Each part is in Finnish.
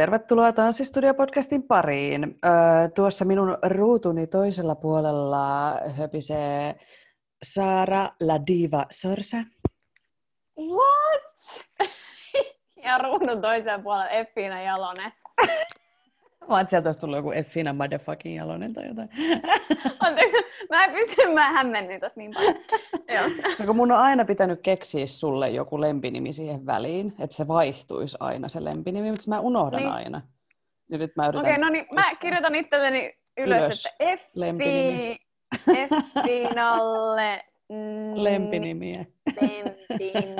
tervetuloa Tanssistudio-podcastin pariin. Öö, tuossa minun ruutuni toisella puolella höpisee Saara La Diva Sorsa. What? ja ruudun toisella puolella Effiina Jalonen. Mä oon sieltä olisi tullut joku Effina motherfucking Jalonen tai jotain. Anteeksi, mä en pysty, mä hämmennyin tossa niin paljon. Joo. No, kun mun on aina pitänyt keksiä sulle joku lempinimi siihen väliin, että se vaihtuisi aina se lempinimi, mutta mä unohdan Niin. aina. Ja nyt mä yritän... Okei, no niin, mä kirjoitan itselleni ylös, Ylös. että Effi, mm, Lempinimiä. lempinimi.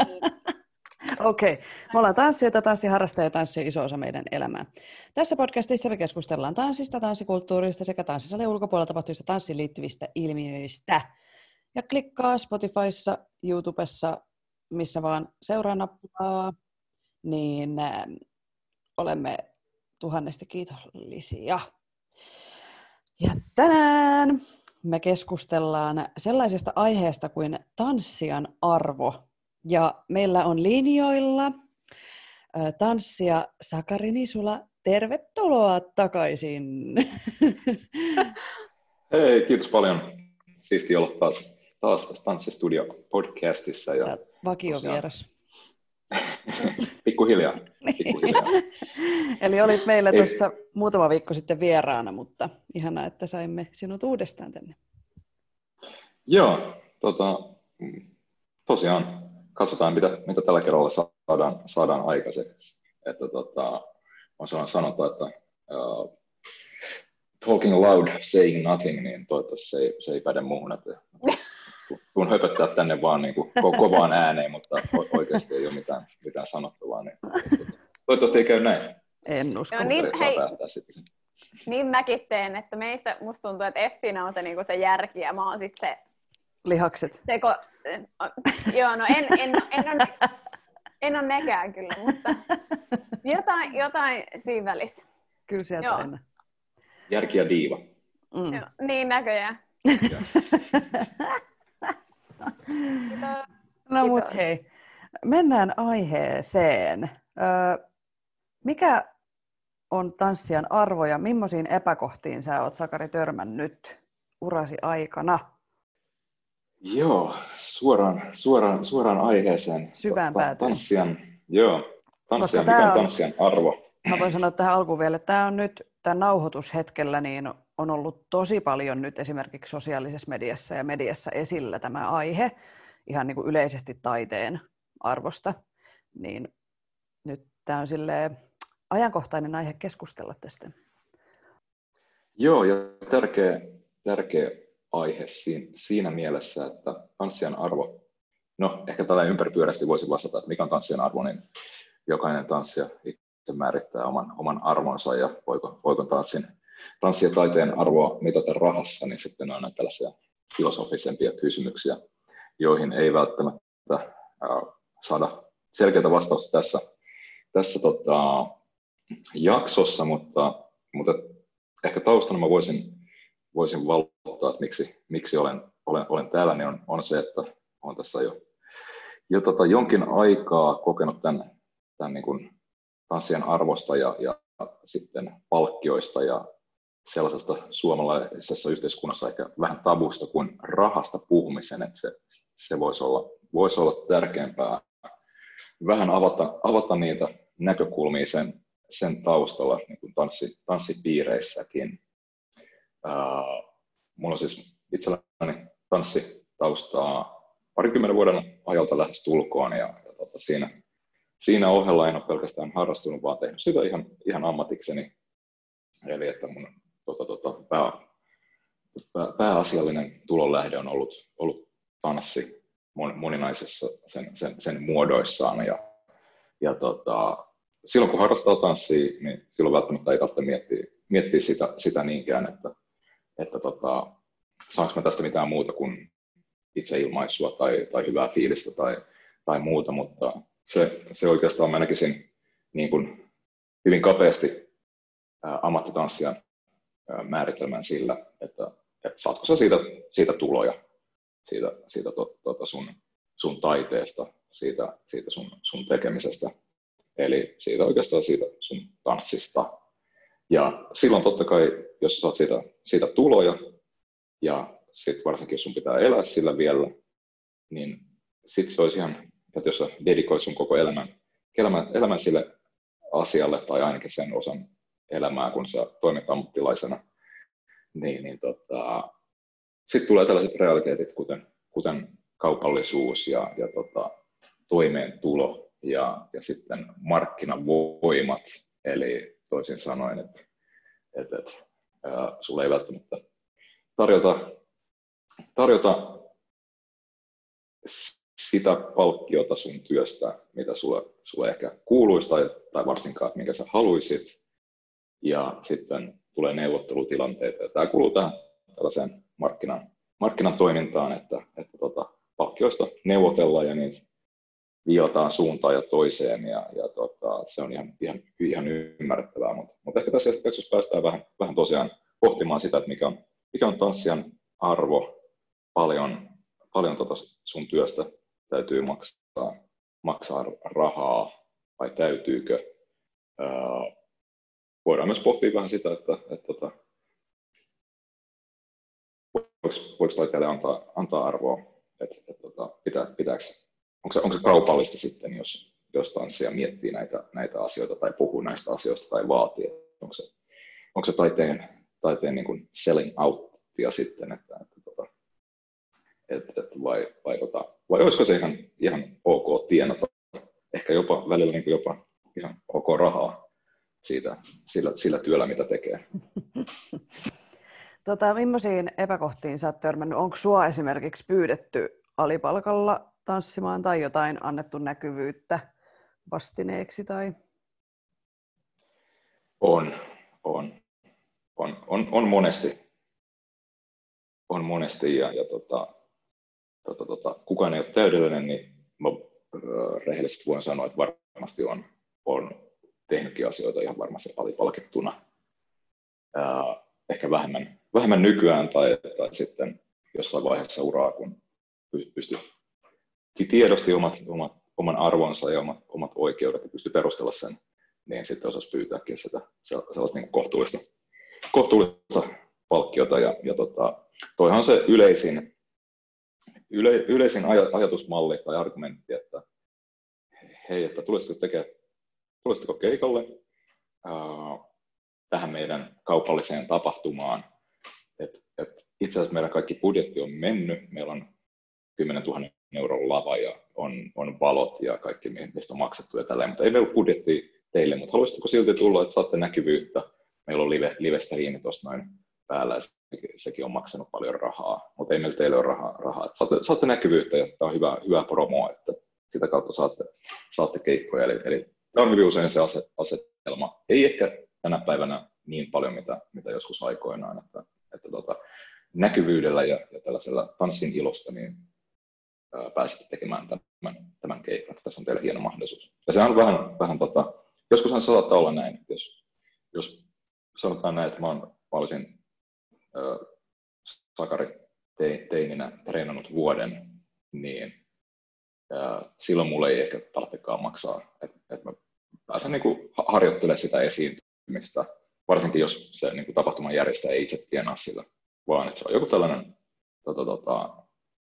Okei, me ollaan tanssijoita, tanssiharrastajia ja tanssi on iso osa meidän elämää. Tässä podcastissa me keskustellaan tanssista, tanssikulttuurista sekä tanssisalien ulkopuolella tapahtuvista tanssiin liittyvistä ilmiöistä. Ja klikkaa Spotifyssa, YouTubessa, missä vaan seuraa nappulaa, niin äh, olemme tuhannesti kiitollisia. Ja tänään me keskustellaan sellaisesta aiheesta kuin tanssijan arvo. Ja meillä on linjoilla tanssia Sakari Nisula. Tervetuloa takaisin. Hei, kiitos paljon. Siisti olla taas, taas tässä Tanssistudio podcastissa. Ja Vakiovieras. pikkuhiljaa. pikkuhiljaa. Eli olit meillä Ei. tuossa muutama viikko sitten vieraana, mutta ihanaa, että saimme sinut uudestaan tänne. Joo, tota, tosiaan katsotaan, mitä, mitä tällä kerralla saadaan, saadaan aikaiseksi. Että, tota, on sellainen sanonta, että uh, talking loud, saying nothing, niin toivottavasti se ei, se ei päde muuhun. Että tuun höpöttää tänne vaan niin kuin, ko- kovaan ääneen, mutta o- oikeasti ei ole mitään, mitään sanottavaa. Niin, toivottavasti ei käy näin. En usko. Joo, niin, hei. sitten. Niin mäkin teen, että meistä musta tuntuu, että Effiina on se, niinku se järki ja mä oon sit se, Lihakset. se ko... Joo, no en, en, en, ole, en ole nekään kyllä, mutta jotain, jotain siinä välissä. Kyllä sieltä Joo. aina. Järki ja diiva. Mm. Joo, niin näköjään. Kiitos. No mut hei, mennään aiheeseen. Öö, mikä on tanssijan arvo ja millaisiin epäkohtiin sä oot Sakari törmännyt urasi aikana? Joo, suoraan, suoraan, suoraan aiheeseen. Syvään Ta- päätyyn. Tanssijan, joo, tanssijan, tää mikä on on- tanssijan arvo? Mä voin sanoa tähän alkuun vielä, että tämä on nyt tämän nauhoitushetkellä niin on ollut tosi paljon nyt esimerkiksi sosiaalisessa mediassa ja mediassa esillä tämä aihe ihan niin kuin yleisesti taiteen arvosta. Niin nyt tämä on silleen ajankohtainen aihe keskustella tästä. Joo, ja tärkeä, tärkeä aihe siinä, mielessä, että tanssijan arvo, no ehkä tällä ympäripyörästi voisi vastata, että mikä on tanssijan arvo, niin jokainen tanssija itse määrittää oman, oman arvonsa ja voiko, voiko tanssin, tanssin ja taiteen arvoa mitata rahassa, niin sitten on aina tällaisia filosofisempia kysymyksiä, joihin ei välttämättä ää, saada selkeää vastausta tässä, tässä tota, jaksossa, mutta, mutta ehkä taustana mä voisin, voisin valottaa, että miksi, miksi olen, olen, olen täällä, niin on, on se, että olen tässä jo, jo tota jonkin aikaa kokenut tämän, tämän niin tanssien arvosta ja, ja sitten palkkioista ja sellaisesta suomalaisessa yhteiskunnassa ehkä vähän tabusta kuin rahasta puhumisen, että se, se voisi, olla, voisi olla tärkeämpää vähän avata, avata niitä näkökulmia sen, sen taustalla niin kuin tanssi, tanssipiireissäkin. Ää, mulla on siis itselläni tanssitaustaa parikymmenen vuoden ajalta lähes tulkoon ja, ja tota, siinä, siinä ohella en ole pelkästään harrastunut, vaan tehnyt sitä ihan, ihan ammatikseni. Eli että mun tota, tota, pää, pää, pääasiallinen tulonlähde on ollut, ollut tanssi moninaisessa sen, sen, sen muodoissaan. Ja, ja tota, silloin kun harrastaa tanssia, niin silloin välttämättä ei tarvitse miettiä, miettiä sitä, sitä niinkään, että, että tota, saanko mä tästä mitään muuta kuin itse ilmaisua tai, tai hyvää fiilistä tai, tai muuta, mutta se, se oikeastaan mä näkisin niin kuin hyvin kapeasti ammattitanssijan ää, määritelmän sillä, että, että saatko sä siitä, siitä tuloja, siitä, siitä to, to, sun, sun taiteesta, siitä, siitä sun, sun tekemisestä, eli siitä oikeastaan siitä sun tanssista. Ja silloin totta kai, jos saat siitä, siitä tuloja, ja sitten varsinkin jos sun pitää elää sillä vielä, niin sitten se olisi ihan, että jos sä dedikoit sun koko elämän, elämän, elämän sille asialle tai ainakin sen osan elämää, kun sä toimit ammattilaisena, niin, niin tota, sitten tulee tällaiset realiteetit, kuten, kuten kaupallisuus ja, ja tota, toimeentulo ja, ja sitten markkinavoimat, eli toisin sanoen, että, että, että ää, sulle ei välttämättä tarjota, tarjota sitä palkkiota sun työstä, mitä sulle, sulle ehkä kuuluisi tai, tai varsinkaan, minkä sä haluisit. Ja sitten tulee neuvottelutilanteita. Tämä kuuluu tähän tällaiseen markkinan, markkinan toimintaan, että, että tota, palkkioista neuvotellaan ja niin viilataan suuntaan ja toiseen ja, ja tota, se on ihan, ihan, ihan ymmärrettävää, mutta, mutta ehkä tässä jaksossa päästään vähän, vähän tosiaan pohtimaan sitä, että mikä on, mikä on tanssijan arvo, paljon, paljon tota sun työstä täytyy maksaa, maksaa rahaa vai täytyykö. Ää, voidaan myös pohtia vähän sitä, että, että, että tota, voiko, voiko taiteelle antaa, antaa arvoa, että, että, että tota, pitää, pitääkö, onko se, onko se kaupallista sitten, jos, jos tanssia miettii näitä, näitä asioita tai puhuu näistä asioista tai vaatii, että onko se, onko se taiteen, taiteen niin kuin selling outia sitten, että, että, tota, että, että vai, vai, tota, vai olisiko se ihan, ihan ok tienata, ehkä jopa välillä niin jopa ihan ok rahaa siitä, sillä, sillä työllä, mitä tekee. Tota, millaisiin epäkohtiin sä oot törmännyt? Onko sua esimerkiksi pyydetty alipalkalla tanssimaan tai jotain annettu näkyvyyttä vastineeksi? Tai... On, on, on, on, on monesti. On monesti ja, ja tota, tota, tota, kukaan ei ole täydellinen, niin mä rehellisesti voin sanoa, että varmasti on, on tehnytkin asioita ihan varmasti alipalkittuna. Ää, ehkä vähemmän, vähemmän nykyään tai, tai sitten jossain vaiheessa uraa, kun pystyy tiedosti omat, omat, oman arvonsa ja omat, omat oikeudet ja pystyy perustella sen, niin sitten osasi pyytääkin sitä sellaista niin kohtuullista, kohtuullista palkkiota. Ja, ja tota, toihan se yleisin, yle, yleisin aj, ajatusmalli tai argumentti, että hei, että tulisitko tekemään tulisitteko keikalle ää, tähän meidän kaupalliseen tapahtumaan. Et, et itse asiassa meidän kaikki budjetti on mennyt, meillä on 10 000 euron lava ja on, on valot ja kaikki, mistä on maksettu ja tälleen, mutta ei meillä ole budjetti teille, mutta haluaisitteko silti tulla, että saatte näkyvyyttä? Meillä on live, live-striimi tuossa noin päällä ja sekin, sekin on maksanut paljon rahaa, mutta ei meillä teille ole rahaa. rahaa. Saatte, saatte näkyvyyttä ja tämä on hyvä, hyvä promo, että sitä kautta saatte, saatte keikkoja. Eli, eli Tämä on hyvin usein se asetelma. Ei ehkä tänä päivänä niin paljon, mitä, mitä joskus aikoinaan, että, että tota, näkyvyydellä ja, ja tällaisella tanssin ilosta niin pääsette tekemään tämän, tämän keikan. Tässä on teille hieno mahdollisuus. Ja se on vähän, vähän tota, joskushan saattaa olla näin, jos, jos sanotaan näin, että mä, olen, mä olisin äh, sakari teininä treenannut vuoden, niin ja silloin mulle ei ehkä tarvitsekaan maksaa. Että et mä pääsen niin harjoittelemaan sitä esiintymistä, varsinkin jos se niin kuin tapahtuman järjestäjä ei itse tienaa sillä, vaan että se on joku tällainen, tota, tota,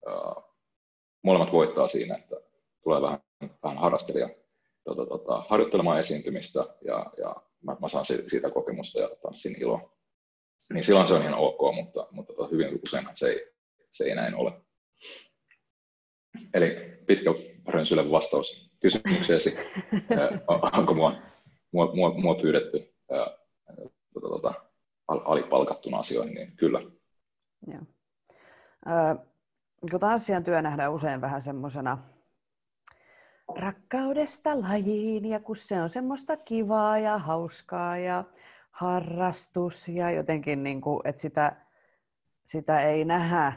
uh, molemmat voittaa siinä, että tulee vähän, vähän harrastelija tota, tota, harjoittelemaan esiintymistä ja, ja mä, mä saan siitä kokemusta ja tanssin iloa. Niin silloin se on ihan ok, mutta, mutta tota, hyvin usein se ei, se ei näin ole. Eli pitkä rönsylevä vastaus kysymykseesi. Onko mua, mua, mua, mua pyydetty ää, tota, tota, alipalkattuna asioihin, niin kyllä. Joo. Ö, kun tanssijan työ nähdään usein vähän semmoisena rakkaudesta lajiin ja kun se on semmoista kivaa ja hauskaa ja harrastus ja jotenkin, niin kuin, että sitä, sitä ei nähdä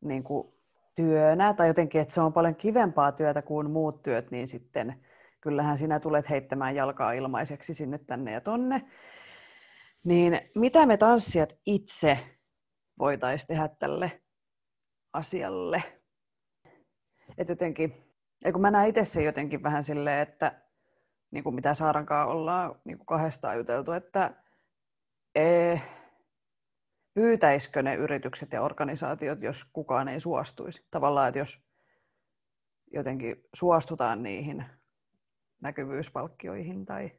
niin kuin työnä tai jotenkin, että se on paljon kivempaa työtä kuin muut työt, niin sitten kyllähän sinä tulet heittämään jalkaa ilmaiseksi sinne tänne ja tonne. Niin mitä me tanssijat itse voitaisiin tehdä tälle asialle? Että jotenkin, kun mä näen itse sen jotenkin vähän silleen, että niin kuin mitä Saarankaan ollaan niin kuin kahdestaan juteltu, että ee, pyytäisikö ne yritykset ja organisaatiot, jos kukaan ei suostuisi. Tavallaan, että jos jotenkin suostutaan niihin näkyvyyspalkkioihin tai,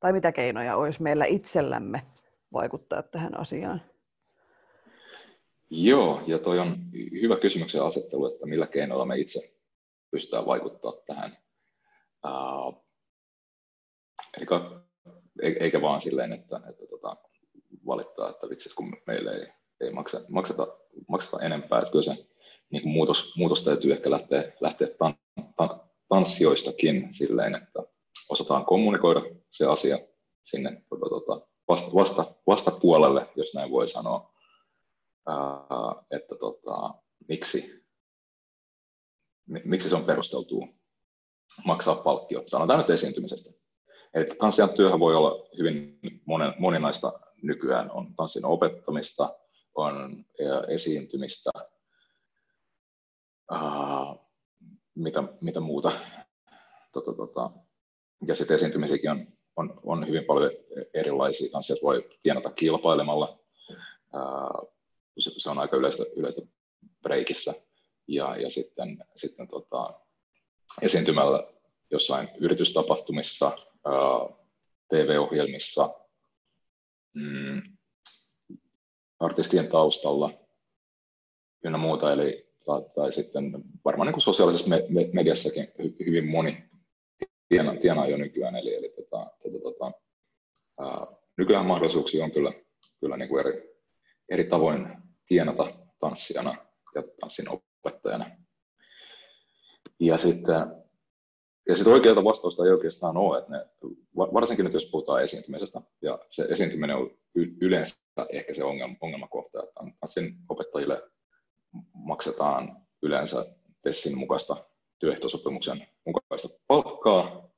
tai mitä keinoja olisi meillä itsellämme vaikuttaa tähän asiaan? Joo, ja toi on hyvä kysymyksen asettelu, että millä keinoilla me itse pystytään vaikuttaa tähän. Uh, eli, eikä vaan silleen, että, että tota, valittaa, että vitsi, kun meille ei, ei makseta, makseta, makseta enempää, että kyllä se niin kuin muutos, muutos täytyy ehkä lähteä, lähteä tan, tan, tanssijoistakin silleen, että osataan kommunikoida se asia sinne tota, tota, vasta, vasta, vastapuolelle, jos näin voi sanoa, että tota, miksi, miksi se on perusteltua maksaa palkkio. Sanotaan nyt esiintymisestä. Eli tanssijan työhän voi olla hyvin monen, moninaista nykyään. On tanssin opettamista, on esiintymistä, ää, mitä, mitä muuta. Tota, tota. Ja sitten esiintymisiäkin on, on, on hyvin paljon erilaisia. Tanssijat voi tienata kilpailemalla. Ää, se, on aika yleistä, yleistä breikissä. Ja, ja sitten, sitten tota, esiintymällä jossain yritystapahtumissa, TV-ohjelmissa, mm, artistien taustalla ynnä muuta. Eli tai, sitten varmaan niin kuin sosiaalisessa me, me, mediassakin hyvin moni tienaa, tienaa jo nykyään. Eli, eli tota, tota, tota, ää, nykyään mahdollisuuksia on kyllä, kyllä niin kuin eri, eri tavoin tienata tanssijana ja tanssin opettajana. Ja sitten, ja sitten oikealta vastausta ei oikeastaan ole, että ne, varsinkin nyt jos puhutaan esiintymisestä, ja se esiintyminen on yleensä ehkä se ongelma, ongelmakohta, että tanssin opettajille maksetaan yleensä TESSin mukaista työehtosopimuksen mukaista palkkaa,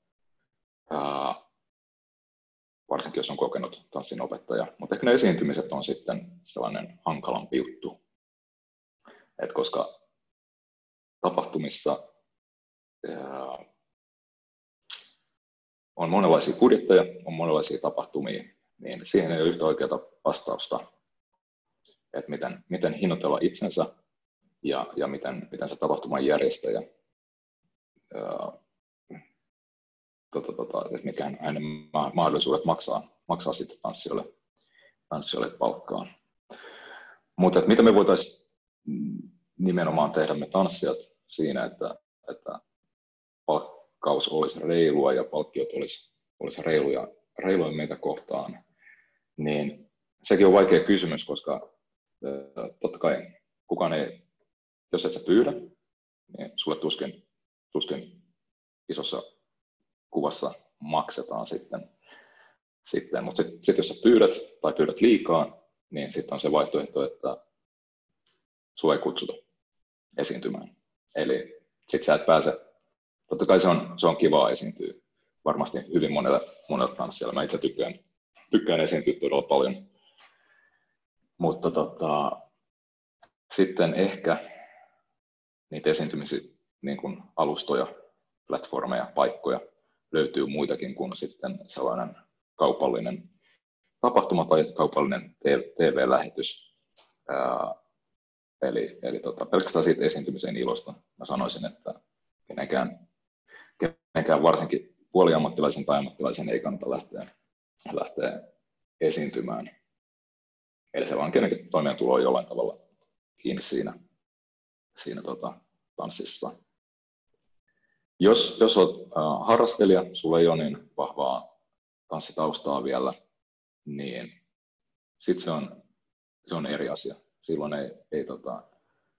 varsinkin jos on kokenut tanssin opettaja. Mutta ehkä ne esiintymiset on sitten sellainen hankalampi juttu. Et koska tapahtumissa on monenlaisia budjetteja, on monenlaisia tapahtumia, niin siihen ei ole yhtä oikeaa vastausta, että miten, miten hinnoitella itsensä ja, ja miten, miten se tapahtuman järjestäjä, tota, tota, että mitkä on hänen mahdollisuudet maksaa, maksaa sitten tanssijoille, tanssijoille palkkaa. Mutta mitä me voitaisiin nimenomaan tehdä me tanssijat siinä, että, että palkkaus olisi reilua ja palkkiot olisi, olisi reiluja, reiluja meitä kohtaan, niin sekin on vaikea kysymys, koska totta kai kukaan ei jos et sä pyydä, niin sulle tuskin, tuskin isossa kuvassa maksetaan sitten. sitten. Mutta sitten sit jos sä pyydät tai pyydät liikaa, niin sitten on se vaihtoehto, että sua ei kutsuta esiintymään. Eli sitten sä et pääse, totta kai se on, se on kivaa esiintyä varmasti hyvin monelle, monelle tanssijalle. Mä itse tykkään, tykkään esiintyä todella paljon. Mutta tota, sitten ehkä niitä esiintymisiä niin kuin alustoja, platformeja, paikkoja löytyy muitakin kuin sitten sellainen kaupallinen tapahtuma tai kaupallinen TV-lähetys. Ää, eli eli tota, pelkästään siitä esiintymisen ilosta mä sanoisin, että kenenkään, kenenkään varsinkin puoliammattilaisen tai ammattilaisen ei kannata lähteä, lähteä esiintymään. Eli se vaan kenenkin toimeentulo on jollain tavalla kiinni siinä siinä tota, tanssissa. Jos, jos olet harrastelija, sulla ei ole niin vahvaa tanssitaustaa vielä, niin sitten se on, se on eri asia. Silloin ei, ei tota,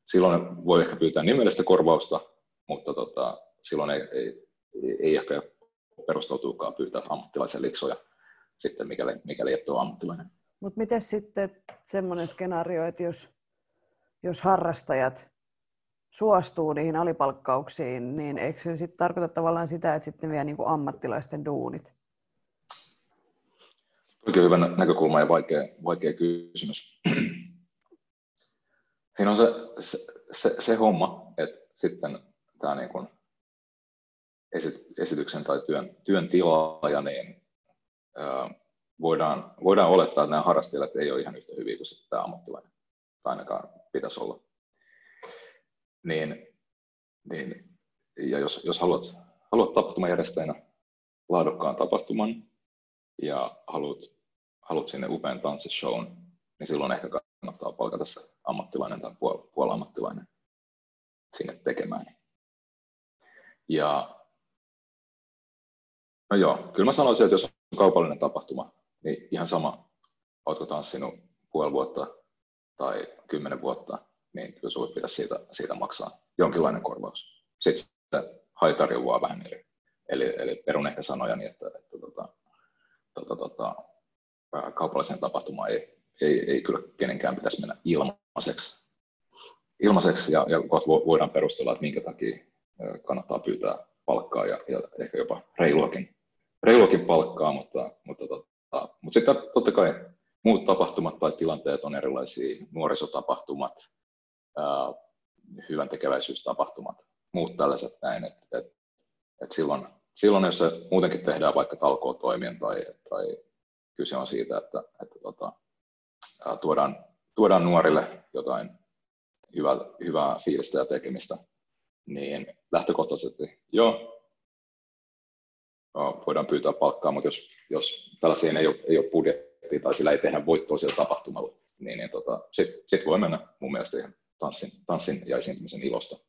silloin voi ehkä pyytää nimellistä korvausta, mutta tota, silloin ei, ei, ei ehkä perustautuukaan pyytää ammattilaisen liksoja sitten, mikäli, mikäli et ole ammattilainen. Mutta miten sitten semmoinen skenaario, että jos, jos harrastajat suostuu niihin alipalkkauksiin, niin eikö se sitten tarkoita tavallaan sitä, että sitten vie niin kuin ammattilaisten duunit? Oikein hyvä näkökulma ja vaikea, vaikea kysymys. Siinä on se, se, se, se homma, että sitten tämä niin kuin esityksen tai työn, työn tilaaja, niin ää, voidaan, voidaan olettaa, että nämä harrastajat ei ole ihan yhtä hyviä kuin tämä ammattilainen, tai ainakaan pitäisi olla. Niin, niin, ja jos, jos haluat, haluat tapahtumajärjestäjänä laadukkaan tapahtuman ja haluat, haluat sinne upean tanssishown, niin silloin ehkä kannattaa palkata se ammattilainen tai puol- puolammattilainen sinne tekemään. Ja no joo, kyllä mä sanoisin, että jos on kaupallinen tapahtuma, niin ihan sama, oletko tanssinut puoli vuotta tai kymmenen vuotta, niin kyllä sinulle pitäisi siitä, siitä maksaa jonkinlainen korvaus. Sitten se haitarjoaa vähän eri. Eli, eli perun ehkä sanoja niin, että, että tota, tota, tota, kaupallisen tapahtuma ei, ei, ei kyllä kenenkään pitäisi mennä ilmaiseksi. ilmaiseksi ja, ja voidaan perustella, että minkä takia kannattaa pyytää palkkaa ja, ja ehkä jopa reiluakin, reiluakin palkkaa, mutta, mutta, tota, mutta sitten totta kai muut tapahtumat tai tilanteet on erilaisia, nuorisotapahtumat, hyvän tekeväisyystapahtumat, muut tällaiset näin, että et, et silloin, silloin, jos se muutenkin tehdään vaikka talkootoimien tai, tai kyse on siitä, että, että tota, tuodaan, tuodaan nuorille jotain hyvää, hyvää fiilistä ja tekemistä, niin lähtökohtaisesti joo, voidaan pyytää palkkaa, mutta jos, jos tällaisiin ei ole, ei ole budjettia tai sillä ei tehdä voittoa sillä tapahtumalla, niin, niin tota, sitten sit voi mennä mun mielestä ihan tanssin, tanssin ja esiintymisen ilosta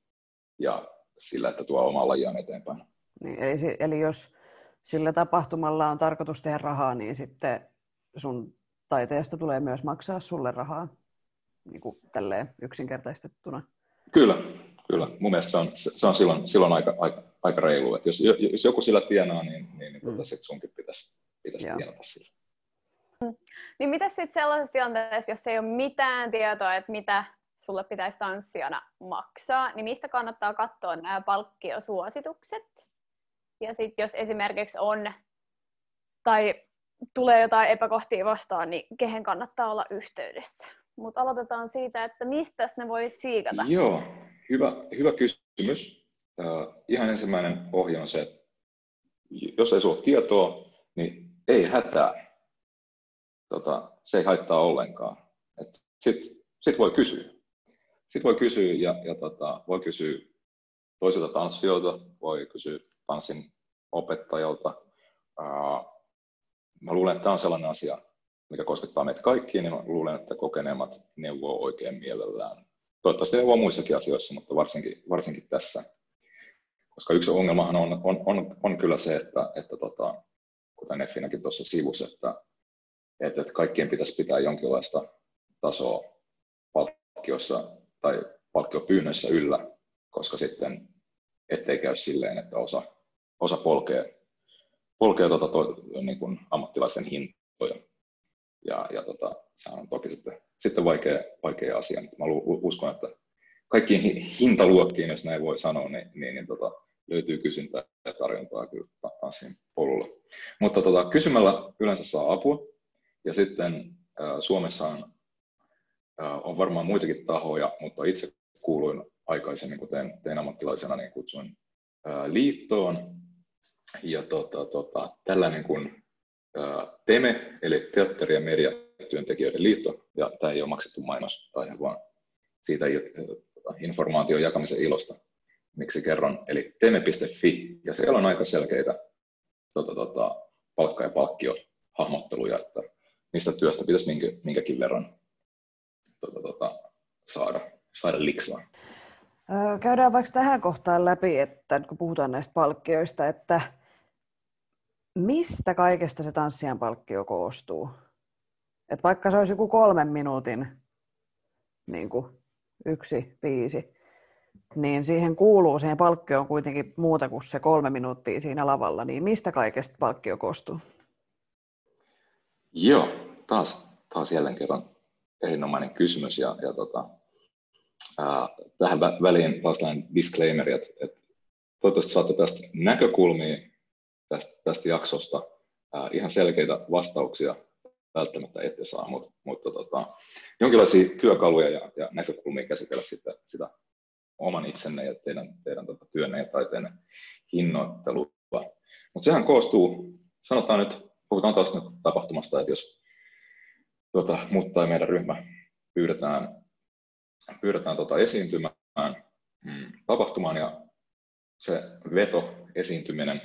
ja sillä, että tuo omaa lajiaan eteenpäin. Niin, eli, eli jos sillä tapahtumalla on tarkoitus tehdä rahaa, niin sitten sun taiteesta tulee myös maksaa sulle rahaa niin kuin tälleen yksinkertaistettuna. Kyllä, kyllä. Mun mielestä se on, se on silloin, silloin aika, aika, aika reilu. Että jos, jos joku sillä tienaa, niin, niin, niin tota mm. tota, sit sunkin pitäisi, pitäisi tienata sillä. Niin mitä sitten sellaisessa tilanteessa, jos ei ole mitään tietoa, että mitä sulle pitäisi tanssijana maksaa, niin mistä kannattaa katsoa nämä palkkiosuositukset? Ja sitten jos esimerkiksi on tai tulee jotain epäkohtia vastaan, niin kehen kannattaa olla yhteydessä? Mutta aloitetaan siitä, että mistä ne voit siikata? Joo, hyvä, hyvä kysymys. Ihan ensimmäinen ohje on se, että jos ei sulla tietoa, niin ei hätää. Tota, se ei haittaa ollenkaan. Sitten sit voi kysyä. Sitten voi kysyä ja, ja tota, voi kysyä toiselta tanssijoilta, voi kysyä tanssin opettajalta. Uh, mä luulen, että tämä on sellainen asia, mikä koskettaa meitä kaikkia, niin mä luulen, että kokeneemmat neuvoo oikein mielellään. Toivottavasti neuvoo muissakin asioissa, mutta varsinkin, varsinkin tässä. Koska yksi ongelmahan on, on, on, on kyllä se, että, että tota, kuten Effinäkin tuossa sivussa, että, että kaikkien pitäisi pitää jonkinlaista tasoa palkkiossa tai palkkiopyynnöissä yllä, koska sitten ettei käy silleen, että osa, osa polkee polkee tuota, to, niin kuin ammattilaisten hintoja. Ja, ja tota, se on toki sitten, sitten vaikea, vaikea asia, mutta mä uskon, että kaikkiin hintaluokkiin, jos näin voi sanoa, niin, niin, niin tota, löytyy kysyntää ja tarjontaa kyllä tanssin polulla. Mutta tota, kysymällä yleensä saa apua, ja sitten äh, Suomessa on, on varmaan muitakin tahoja, mutta itse kuuluin aikaisemmin, kun tein, tein ammattilaisena, niin kutsuin liittoon, ja tota, tota, tällainen kuin ää, TEME, eli Teatteri- ja Mediatyöntekijöiden liitto, ja tämä ei ole maksettu mainos, tai vaan siitä informaation jakamisen ilosta, miksi kerron, eli teme.fi, ja siellä on aika selkeitä tota, tota, palkka- ja palkkio-hahmotteluja, että mistä työstä pitäisi minkä, minkäkin verran tota, tota, saada, saada liksaa. Käydään vaikka tähän kohtaan läpi, että kun puhutaan näistä palkkioista, että mistä kaikesta se tanssijan palkkio koostuu? Et vaikka se olisi joku kolmen minuutin niin kuin, yksi biisi, niin siihen kuuluu, siihen palkkioon kuitenkin muuta kuin se kolme minuuttia siinä lavalla, niin mistä kaikesta palkkio koostuu? Joo, taas, taas jälleen kerran erinomainen kysymys ja, ja tota, ää, tähän väliin taas disclaimer, että, että toivottavasti saatte tästä näkökulmia tästä, tästä jaksosta, ää, ihan selkeitä vastauksia välttämättä ette saa, mutta, mutta tota, jonkinlaisia työkaluja ja, ja näkökulmia käsitellä sitä, sitä oman itsenne ja teidän, teidän tota, työnne ja taiteen hinnoittelua. Mutta sehän koostuu, sanotaan nyt, puhutaan taas nyt tapahtumasta, että jos tota, mut tai meidän ryhmä pyydetään, pyydetään tota esiintymään mm, tapahtumaan ja se veto esiintyminen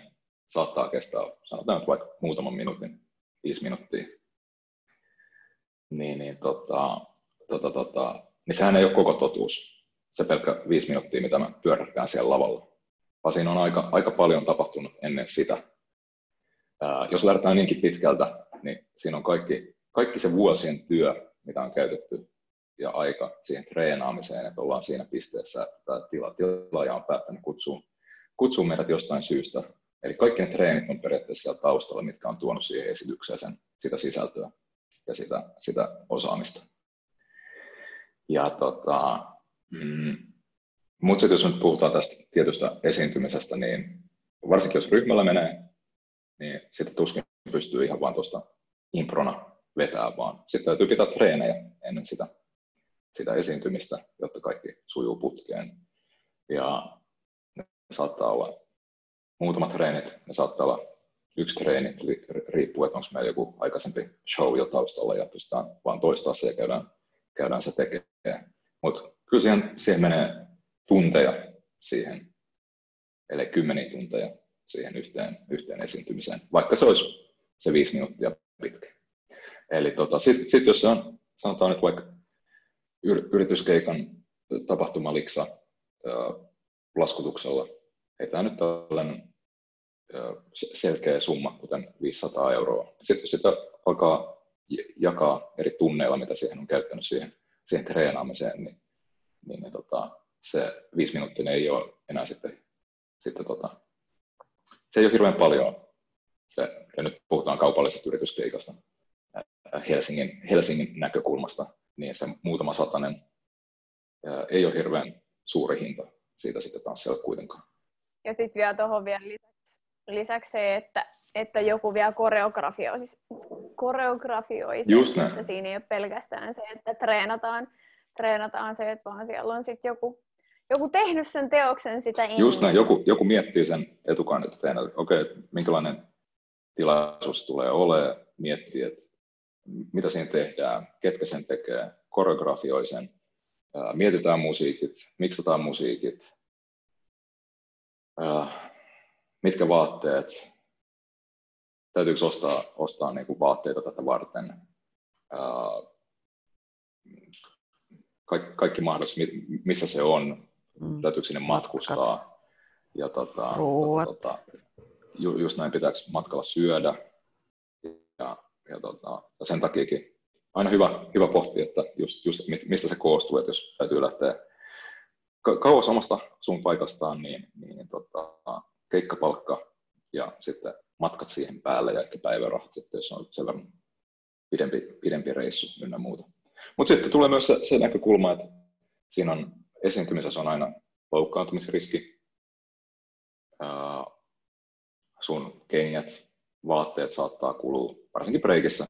saattaa kestää, sanotaan nyt vaikka muutaman minuutin, viisi minuuttia, niin, niin, tota, tota, tota, niin sehän ei ole koko totuus, se pelkkä viisi minuuttia, mitä me pyörätään siellä lavalla, vaan siinä on aika, aika paljon tapahtunut ennen sitä. Ää, jos lähdetään niinkin pitkältä, niin siinä on kaikki, kaikki se vuosien työ, mitä on käytetty ja aika siihen treenaamiseen, että ollaan siinä pisteessä, että tila, tilaaja on päättänyt kutsua, kutsua meidät jostain syystä. Eli kaikki ne treenit on periaatteessa siellä taustalla, mitkä on tuonut siihen esitykseen sen, sitä sisältöä ja sitä, sitä osaamista. Ja tota, mm, mutta jos nyt puhutaan tästä tietystä esiintymisestä, niin varsinkin jos ryhmällä menee, niin sitten tuskin pystyy ihan vaan tuosta improna vetää, vaan sitten täytyy pitää treenejä ennen sitä, sitä esiintymistä, jotta kaikki sujuu putkeen. Ja ne saattaa olla muutamat treenit, ne saattaa olla yksi treeni, riippuu, että onko meillä joku aikaisempi show jo taustalla ja pystytään vaan toistaa se ja käydään, käydään se tekemään. Mutta kyllä siihen, siihen menee tunteja siihen, eli kymmeniä tunteja siihen yhteen, yhteen esiintymiseen, vaikka se olisi se viisi minuuttia pitkä. Eli tota, sitten sit jos se on, sanotaan nyt vaikka yrityskeikan tapahtumaliksa laskutuksella, heitään nyt tällainen selkeä summa, kuten 500 euroa. Sitten sitä alkaa jakaa eri tunneilla, mitä siihen on käyttänyt siihen, siihen treenaamiseen, niin, niin, niin tota, se viisi minuuttia ei ole enää sitten, sitten tota, se ei ole hirveän paljon. Se, ja nyt puhutaan kaupallisesta yrityskeikasta Helsingin, Helsingin näkökulmasta, niin se muutama satanen ei ole hirveän suuri hinta siitä sitten tanssia kuitenkaan. Ja sitten vielä tuohon vielä lisäksi lisäksi se, että, että joku vielä koreografioi, siis koreografioi Just että siinä ei ole pelkästään se, että treenataan, treenataan se, että vaan siellä on sitten joku, joku tehnyt sen teoksen sitä ennen. Just näin, joku, joku miettii sen etukaan, että okei, okay, minkälainen tilaisuus tulee olemaan, miettii, että mitä siinä tehdään, ketkä sen tekee, koreografioi sen, mietitään musiikit, miksataan musiikit, mitkä vaatteet, täytyykö ostaa, ostaa niin kuin vaatteita tätä varten, kaikki, kaikki mahdolliset, missä se on, mm. täytyykö sinne matkustaa. Ja tota, tota, tota, ju, just näin pitääkö matkalla syödä. Ja, tota, sen takiakin aina hyvä, hyvä pohtia, että just, just mistä se koostuu, että jos täytyy lähteä kauas omasta sun paikastaan, niin, niin tota, keikkapalkka ja sitten matkat siihen päälle ja ehkä päivärahat sitten, jos on sen verran pidempi, pidempi reissu ynnä muuta. Mutta sitten tulee myös se, se näkökulma, että siinä on esiintymisessä on aina loukkaantumisriski, ää, sun kengät, vaatteet saattaa kulua, varsinkin breikissä.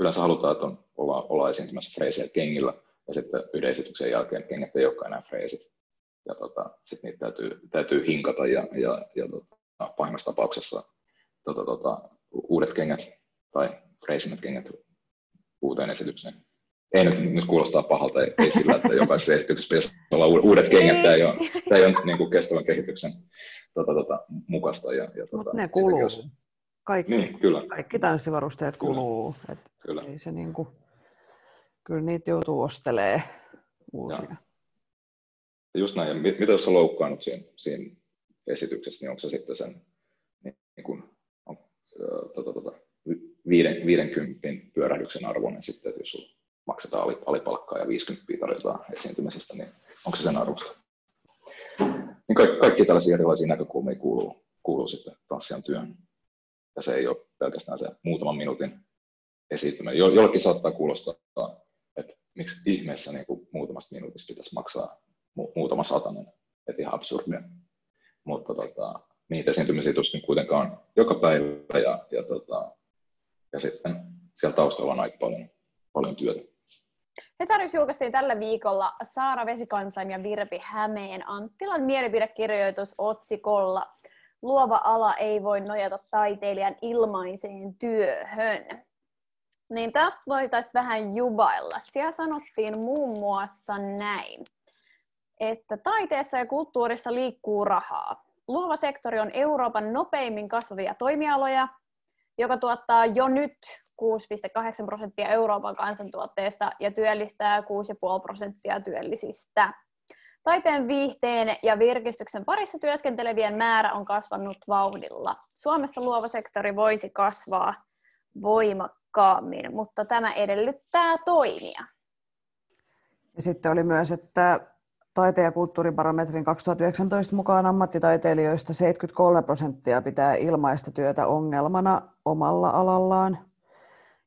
Yleensä halutaan, että on, olla, olla esiintymässä freeseillä kengillä, ja sitten yhden esityksen jälkeen kengät ei olekaan enää freesit ja tota, sitten niitä täytyy, täytyy hinkata ja, ja, ja tota, pahimmassa tapauksessa tota, tota, uudet kengät tai freisimmät kengät uuteen esitykseen. Ei nyt, nyt kuulostaa pahalta, ei, ei sillä, että jokaisessa esityksessä pitäisi olla uudet kengät. Tämä ei ole, tämä ei ole niin kuin kestävän kehityksen tota, tota, mukaista. Ja, ja, tota, ne kuluu. Jos... Kaikki, niin, kyllä. kaikki tanssivarusteet kyllä. kuluu. Et kyllä. Ei se niin kuin, kyllä niitä joutuu ostelemaan uusia. Ja just näin, ja mit, mitä jos on loukkaannut siinä, siinä esityksessä, niin onko se sitten sen niin, kuin, on, tota, tota, viiden, 50 pyörähdyksen arvoinen sitten, että jos sulla maksetaan alipalkkaa ja 50 tarjotaan esiintymisestä, niin onko se sen arvosta? Niin kaikki, kaikki tällaisia erilaisia näkökulmia kuuluu, kuuluu sitten tanssijan työhön. Ja se ei ole pelkästään se muutaman minuutin esiintyminen. Jo, jollekin saattaa kuulostaa, että miksi ihmeessä niin kuin muutamasta minuutista pitäisi maksaa mu- muutama satanen, että ihan absurdia. Mutta tota, niitä esiintymisiä tuskin kuitenkaan joka päivä ja, ja, tota, ja sitten siellä taustalla on aika paljon, paljon työtä. Hesarissa julkaistiin tällä viikolla Saara Vesikansan ja Virpi Hämeen Anttilan mielipidekirjoitus otsikolla Luova ala ei voi nojata taiteilijan ilmaiseen työhön. Niin tästä voitaisiin vähän jubailla. Siellä sanottiin muun muassa näin, että taiteessa ja kulttuurissa liikkuu rahaa. Luova sektori on Euroopan nopeimmin kasvavia toimialoja, joka tuottaa jo nyt 6,8 prosenttia Euroopan kansantuotteesta ja työllistää 6,5 prosenttia työllisistä. Taiteen, viihteen ja virkistyksen parissa työskentelevien määrä on kasvanut vauhdilla. Suomessa luova sektori voisi kasvaa voimakkaammin, mutta tämä edellyttää toimia. Ja sitten oli myös, että taiteen ja kulttuuribarometrin 2019 mukaan ammattitaiteilijoista 73 prosenttia pitää ilmaista työtä ongelmana omalla alallaan.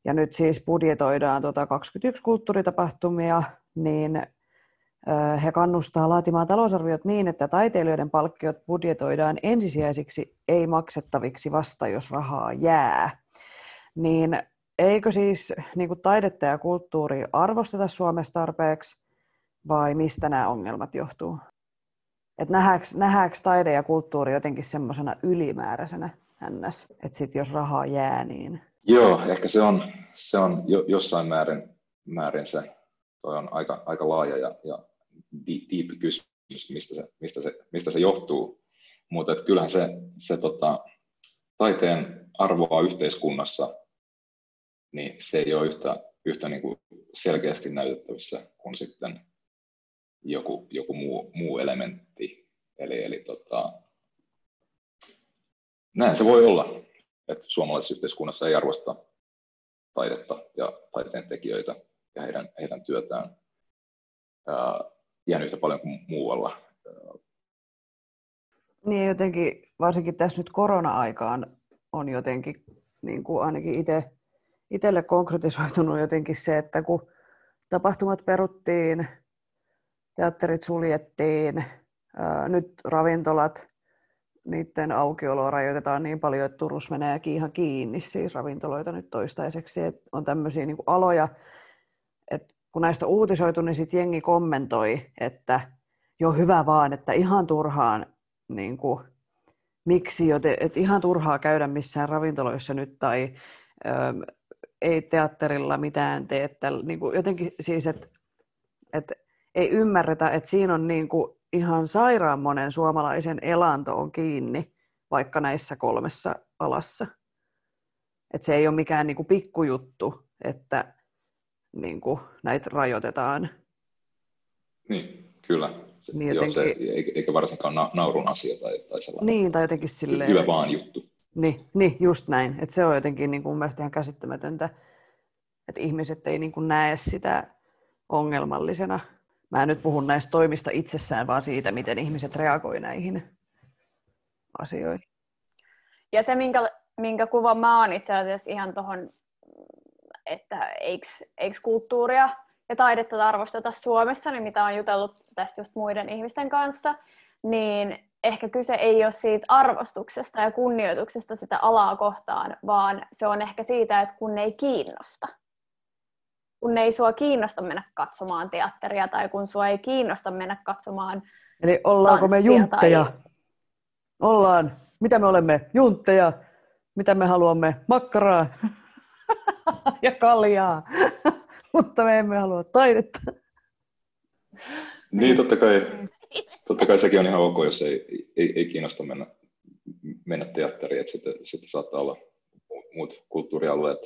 Ja nyt siis budjetoidaan tuota 21 kulttuuritapahtumia, niin he kannustaa laatimaan talousarviot niin, että taiteilijoiden palkkiot budjetoidaan ensisijaisiksi ei maksettaviksi vasta, jos rahaa jää. Niin eikö siis niin kuin taidetta ja kulttuuri arvosteta Suomessa tarpeeksi vai mistä nämä ongelmat johtuu? Et nähdäänkö, nähdäänkö taide ja kulttuuri jotenkin semmoisena ylimääräisenä ns. Että sitten jos rahaa jää, niin... Joo, ehkä se on, se on jo, jossain määrin, määrin se, toi on aika, aika laaja ja, ja deep kysymys, mistä se, mistä se, mistä se johtuu. Mutta kyllähän se, se tota, taiteen arvoa yhteiskunnassa, niin se ei ole yhtä, yhtä niin kuin selkeästi näytettävissä kuin sitten joku, joku muu, muu elementti. Eli, eli tota, näin se voi olla, että suomalaisessa yhteiskunnassa ei arvosta taidetta ja taiteen tekijöitä ja heidän, heidän työtään ää, ihan yhtä paljon kuin muualla. Niin jotenkin, varsinkin tässä nyt korona-aikaan on jotenkin niin kuin ainakin itse itselle konkretisoitunut jotenkin se, että kun tapahtumat peruttiin, teatterit suljettiin, ää, nyt ravintolat, niiden aukioloa rajoitetaan niin paljon, että Turussa menee ihan kiinni siis ravintoloita nyt toistaiseksi. Että on tämmöisiä niin aloja, että kun näistä uutisoitu, niin sitten jengi kommentoi, että jo hyvä vaan, että ihan turhaan, niin kuin, miksi, joten, että ihan turhaa käydä missään ravintoloissa nyt tai ö, ei teatterilla mitään tee. Että, niin kuin, jotenkin siis, että, että ei ymmärretä, että siinä on niin kuin ihan sairaan monen suomalaisen elanto on kiinni vaikka näissä kolmessa alassa. Että se ei ole mikään niin kuin pikkujuttu, että niin kuin näitä rajoitetaan. Niin, kyllä. Se, niin jotenkin... joo, se, eikä varsinkaan na, naurun asia tai, tai sellainen niin, tai jotenkin silleen, hyvä vaan juttu. Niin, niin just näin. Et se on jotenkin niin kuin mun mielestä ihan käsittämätöntä, että ihmiset ei niin kuin näe sitä ongelmallisena. Mä en nyt puhu näistä toimista itsessään, vaan siitä, miten ihmiset reagoi näihin asioihin. Ja se, minkä, minkä kuva mä oon itse asiassa ihan tuohon että eikö, eikö kulttuuria ja taidetta arvosteta Suomessa, niin mitä on jutellut tästä just muiden ihmisten kanssa, niin ehkä kyse ei ole siitä arvostuksesta ja kunnioituksesta sitä alaa kohtaan, vaan se on ehkä siitä, että kun ne ei kiinnosta. Kun ne ei sua kiinnosta mennä katsomaan teatteria tai kun sua ei kiinnosta mennä katsomaan Eli ollaanko me juntteja? Tai... Ollaan. Mitä me olemme? Juntteja. Mitä me haluamme? Makkaraa. ja kaljaa, mutta me emme halua taidetta. Niin, totta kai, totta kai sekin on ihan ok, jos ei, ei, ei kiinnosta mennä, mennä teatteriin, että sitten, sitten saattaa olla muut kulttuurialueet,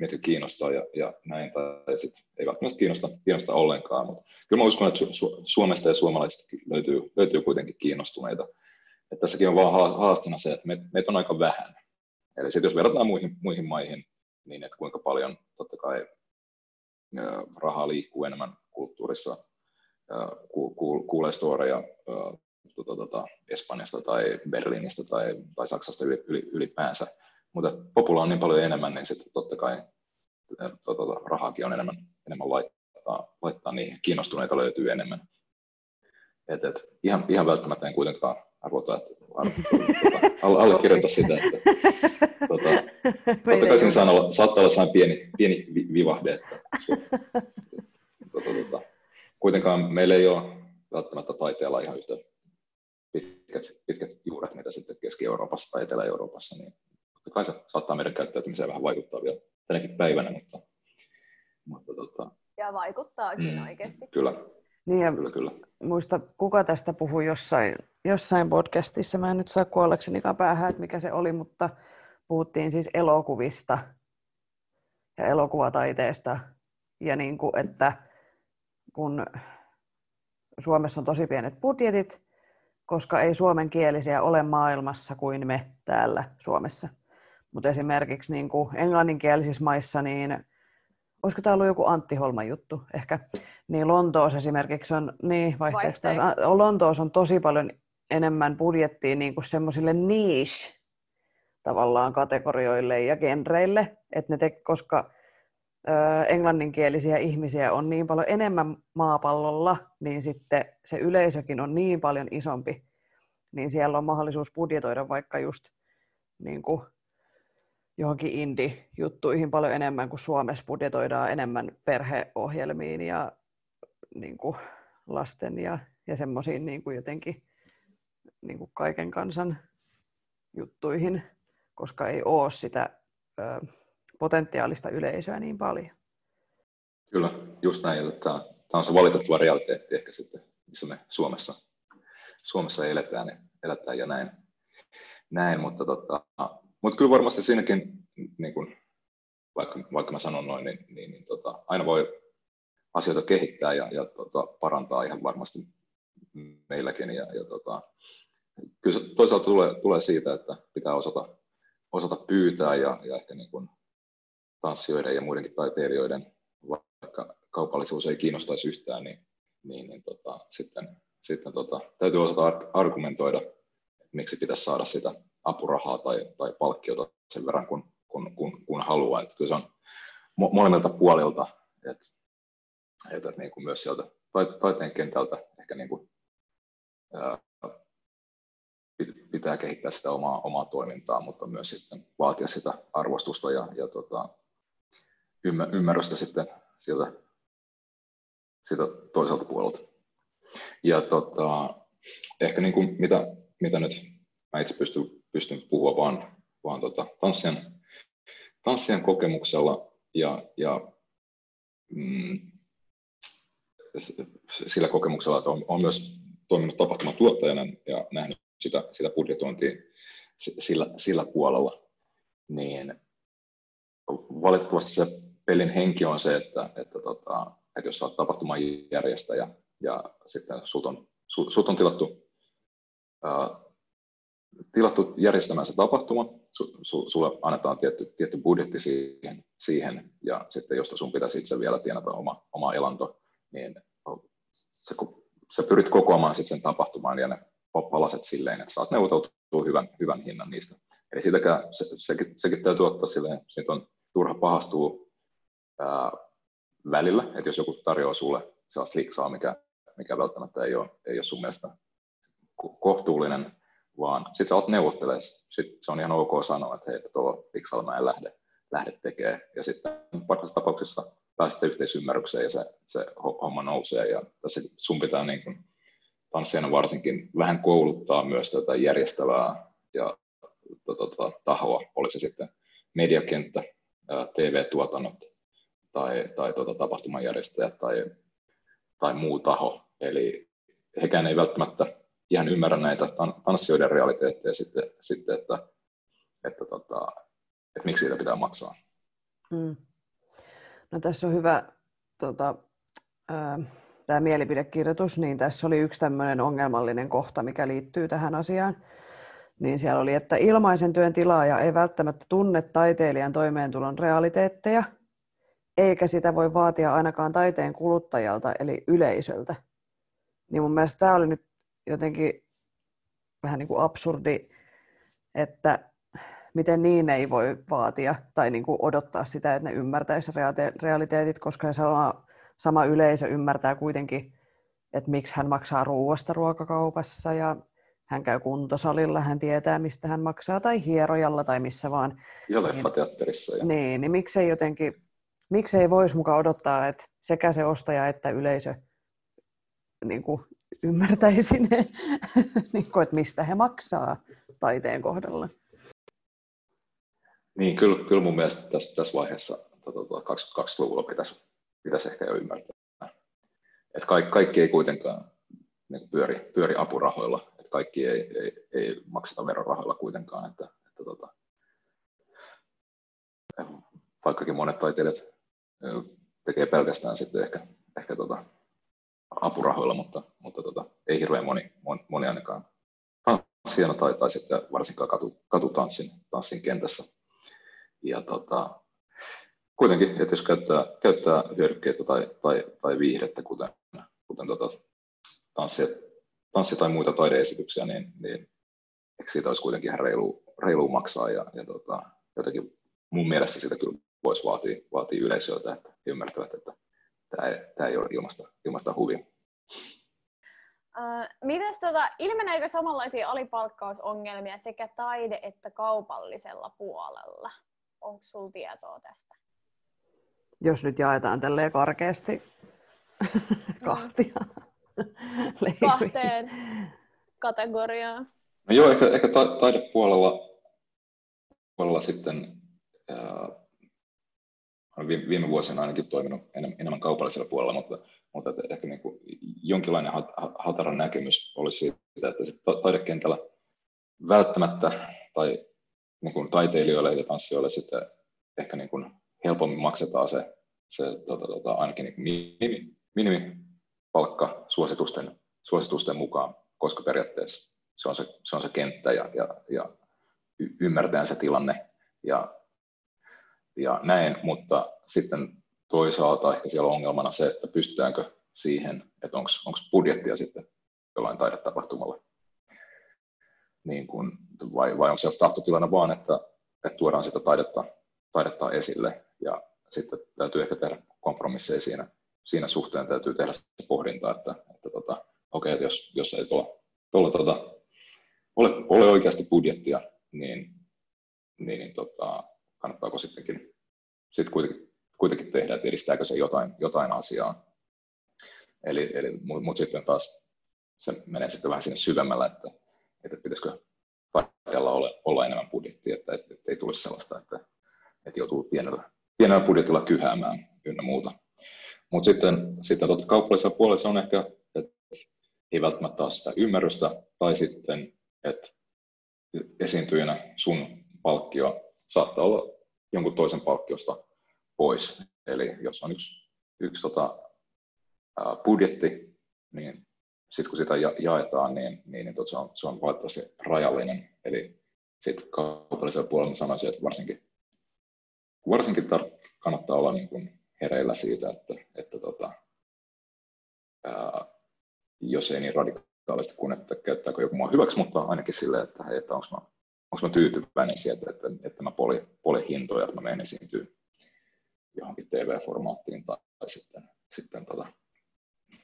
mitkä kiinnostaa ja, ja näin, tai sitten ei välttämättä kiinnosta, kiinnosta ollenkaan, mutta kyllä mä uskon, että Su- Suomesta ja suomalaisista löytyy, löytyy kuitenkin kiinnostuneita. että tässäkin on vaan haastana se, että meitä on aika vähän. Eli sitten jos verrataan muihin, muihin maihin, niin että kuinka paljon totta kai rahaa liikkuu enemmän kulttuurissa, kuulee storeja tuota, tuota, Espanjasta tai Berliinistä tai, tai Saksasta ylipäänsä, mutta popula on niin paljon enemmän, niin sitten totta kai rahaakin on enemmän, enemmän laittaa, laittaa niihin, kiinnostuneita löytyy enemmän. Et, et, ihan, ihan välttämättä en kuitenkaan arvota, että tuota, allekirjoita sitä, että tuota, totta kai siinä olla, saattaa olla sellainen pieni, pieni vivahde, että tuota, tuota, kuitenkaan meillä ei ole välttämättä taiteella ihan yhtä pitkät, pitkät juuret, mitä sitten Keski-Euroopassa tai Etelä-Euroopassa, niin totta kai se saattaa meidän käyttäytymiseen vähän vaikuttaa vielä tänäkin päivänä, mutta, mutta tota, ja vaikuttaakin mm, oikeasti. Kyllä. Niin ja kyllä, kyllä. Muista, kuka tästä puhui jossain, jossain podcastissa, mä en nyt saa kuolleksenikaan päähän, että mikä se oli, mutta puhuttiin siis elokuvista ja elokuvataiteesta. Ja niin kuin, että kun Suomessa on tosi pienet budjetit, koska ei suomenkielisiä ole maailmassa kuin me täällä Suomessa. Mutta esimerkiksi niin kuin englanninkielisissä maissa, niin olisiko tämä ollut joku Antti Holman juttu ehkä, niin Lontoossa esimerkiksi on, niin vaihteeksi taas, Lontoossa on tosi paljon enemmän budjettia niin kuin semmoisille niche tavallaan kategorioille ja genreille, että ne te, koska ö, englanninkielisiä ihmisiä on niin paljon enemmän maapallolla, niin sitten se yleisökin on niin paljon isompi, niin siellä on mahdollisuus budjetoida vaikka just niin kuin johonkin indie-juttuihin paljon enemmän kuin Suomessa budjetoidaan enemmän perheohjelmiin ja niin kuin lasten ja, ja semmoisiin niin jotenkin niin kuin kaiken kansan juttuihin, koska ei ole sitä ö, potentiaalista yleisöä niin paljon. Kyllä, just näin. Että tämä on se valitettava realiteetti ehkä sitten, missä me Suomessa, Suomessa eletään, eletään ja näin. näin mutta, tota, mutta kyllä varmasti siinäkin, niin kun, vaikka, vaikka mä sanon noin, niin, niin, niin tota, aina voi asioita kehittää ja, ja tota, parantaa ihan varmasti meilläkin. Ja, ja tota, kyllä se toisaalta tulee, tulee siitä, että pitää osata, osata pyytää ja, ja ehkä niin kuin tanssijoiden ja muidenkin taiteilijoiden, vaikka kaupallisuus ei kiinnostaisi yhtään, niin, niin, niin tota, sitten, sitten tota, täytyy osata argumentoida, että miksi pitäisi saada sitä apurahaa tai, tai palkkiota sen verran, kun, kun, kun, kun haluaa. Että kyllä se on molemmilta puolilta, että, että niin kuin myös sieltä taiteen kentältä ehkä niin kuin, ää, pitää kehittää sitä omaa, omaa toimintaa, mutta myös sitten vaatia sitä arvostusta ja, ja tota, ymmärrystä sitten sieltä, sieltä toiselta puolelta. Ja tota, ehkä niin kuin mitä, mitä nyt mä itse pystyn, pystyn puhua vaan, vaan tota, tanssien, tanssien kokemuksella ja, ja mm, sillä kokemuksella, että on, on myös toiminut tapahtumatuottajana ja nähnyt sitä, sitä budjetointia sillä, sillä puolella, niin valitettavasti se pelin henki on se, että, että, tota, että jos olet tapahtuman järjestäjä ja sitten sut on, sut on tilattu, ää, tilattu järjestämään se tapahtuma, su, su, sulle annetaan tietty, tietty budjetti siihen, siihen ja sitten josta sun pitäisi itse vielä tienata oma, oma elanto, niin sä, sä pyrit kokoamaan sitten sen tapahtumaan ja ne palaset silleen, että saat neuvotautua hyvän, hyvän hinnan niistä. Eli sitäkään, se, sekin, sekin täytyy ottaa silleen, siitä on turha pahastua ää, välillä, että jos joku tarjoaa sulle sellaista liksaa, mikä, mikä välttämättä ei ole, ei ole sun mielestä kohtuullinen, vaan sitten sä oot neuvottelemaan, sitten se on ihan ok sanoa, että hei, tuolla liksalla mä en lähde, lähde tekemään, ja sitten parhaassa tapauksessa pääsette yhteisymmärrykseen ja se, se homma nousee, ja tässä sun pitää niin kuin, tanssijana varsinkin vähän kouluttaa myös tätä järjestävää ja tota, tahoa, oli se sitten mediakenttä, TV-tuotannot tai, tai tuota, tapahtumajärjestäjät tai, tai muu taho. Eli hekään ei välttämättä ihan ymmärrä näitä tanssijoiden realiteetteja sitten, sitten että, että, tota, että miksi siitä pitää maksaa. Hmm. No tässä on hyvä tota, ää, tämä mielipidekirjoitus, niin tässä oli yksi tämmöinen ongelmallinen kohta, mikä liittyy tähän asiaan. Niin siellä oli, että ilmaisen työn tilaaja ei välttämättä tunne taiteilijan toimeentulon realiteetteja, eikä sitä voi vaatia ainakaan taiteen kuluttajalta, eli yleisöltä. Niin mun mielestä tämä oli nyt jotenkin vähän niin kuin absurdi, että miten niin ei voi vaatia tai niin kuin odottaa sitä, että ne ymmärtäisi realiteetit, koska sama, sama yleisö ymmärtää kuitenkin, että miksi hän maksaa ruoasta ruokakaupassa ja hän käy kuntosalilla, hän tietää, mistä hän maksaa, tai hierojalla tai missä vaan. Ja leffateatterissa. Ja... Niin, niin miksei jotenkin, miksei voisi mukaan odottaa, että sekä se ostaja että yleisö niin kuin ymmärtäisi ne, niin kuin, että mistä he maksaa taiteen kohdalla. Niin, kyllä, kyllä mun mielestä tässä, tässä vaiheessa 2020-luvulla pitäisi, pitäisi ehkä jo ymmärtää. Että kaikki, kaikki ei kuitenkaan niin pyöri, pyöri apurahoilla, että kaikki ei, ei, ei makseta verorahoilla kuitenkaan. Että, että tota, vaikkakin monet taiteilijat tekee pelkästään sitten ehkä, ehkä tota, apurahoilla, mutta, mutta tota, ei hirveän moni, moni, moni ainakaan tanssijana tai, tai sitten varsinkaan katu, katutanssin tanssin kentässä. Ja tota, kuitenkin, että jos käyttää, käyttää hyödykkeitä tai, tai, tai viihdettä, kuten, kuten tota, tanssi, tanssi tai muita taideesityksiä, niin, niin eikö siitä olisi kuitenkin ihan reilu, reilu maksaa ja, ja tota, jotenkin mun mielestä sitä kyllä voisi vaatia, vaatia yleisöltä, että ymmärtävät, että tämä ei, tämä ei ole ilmasta, ilmasta huvia. Uh, mites tota, ilmeneekö samanlaisia alipalkkausongelmia sekä taide- että kaupallisella puolella? Onko sinulla tietoa tästä? Jos nyt jaetaan tälleen karkeasti mm. kahtia. Kahteen kategoriaan. No joo, ehkä, ehkä taidepuolella puolella sitten ää, viime, viime vuosina ainakin toiminut enemmän, enemmän kaupallisella puolella, mutta, mutta että ehkä niin kuin jonkinlainen hat, hataran näkemys olisi siitä, että se taidekentällä välttämättä tai niin kuin taiteilijoille ja tanssijoille sitten ehkä niin kuin helpommin maksetaan se, se tota, tota, ainakin niin minimi, minimipalkka suositusten, suositusten mukaan, koska periaatteessa se on se, se, on se kenttä ja, ja, ja ymmärtää se tilanne ja, ja näin, mutta sitten toisaalta ehkä siellä on ongelmana se, että pystytäänkö siihen, että onko budjettia sitten jollain taidetapahtumalla. Niin kuin, vai, vai onko se tahtotilana vaan, että, että tuodaan sitä taidetta, taidetta esille ja sitten täytyy ehkä tehdä kompromisseja siinä, siinä suhteen, täytyy tehdä sitä että, että tota, okei, okay, jos, jos ei tuolla, tuolla tota, ole, ole oikeasti budjettia, niin, niin, niin tota, kannattaako sittenkin sit kuitenkin, kuitenkin tehdä, että edistääkö se jotain, jotain asiaa. Eli, eli, Mutta mut sitten taas se menee sitten vähän sinne syvemmällä, että, että pitäisikö taiteella olla, olla enemmän budjettia, että, että, että ei tule sellaista, että, että joutuu pienellä, pienellä budjetilla kyhäämään ynnä muuta. Mutta sitten, sitten tuota, kaupallisella puolella se on ehkä, että ei välttämättä ole sitä ymmärrystä, tai sitten, että esiintyjänä sun palkkio saattaa olla jonkun toisen palkkiosta pois. Eli jos on yksi, yksi tota, budjetti, niin sitten kun sitä jaetaan, niin, niin, niin se, on, se on valitettavasti rajallinen. Eli sitten kaupallisella puolella sanoisin, että varsinkin, varsinkin tar- kannattaa olla niin kuin hereillä siitä, että, että tota, ää, jos ei niin radikaalisti kuin, että käyttääkö joku mua hyväksi, mutta ainakin silleen, että, hei, että onko mä, mä tyytyväinen siitä, että, että mä poli, poli hintoja, että mä menen esiintyä johonkin TV-formaattiin tai, tai sitten, sitten tota,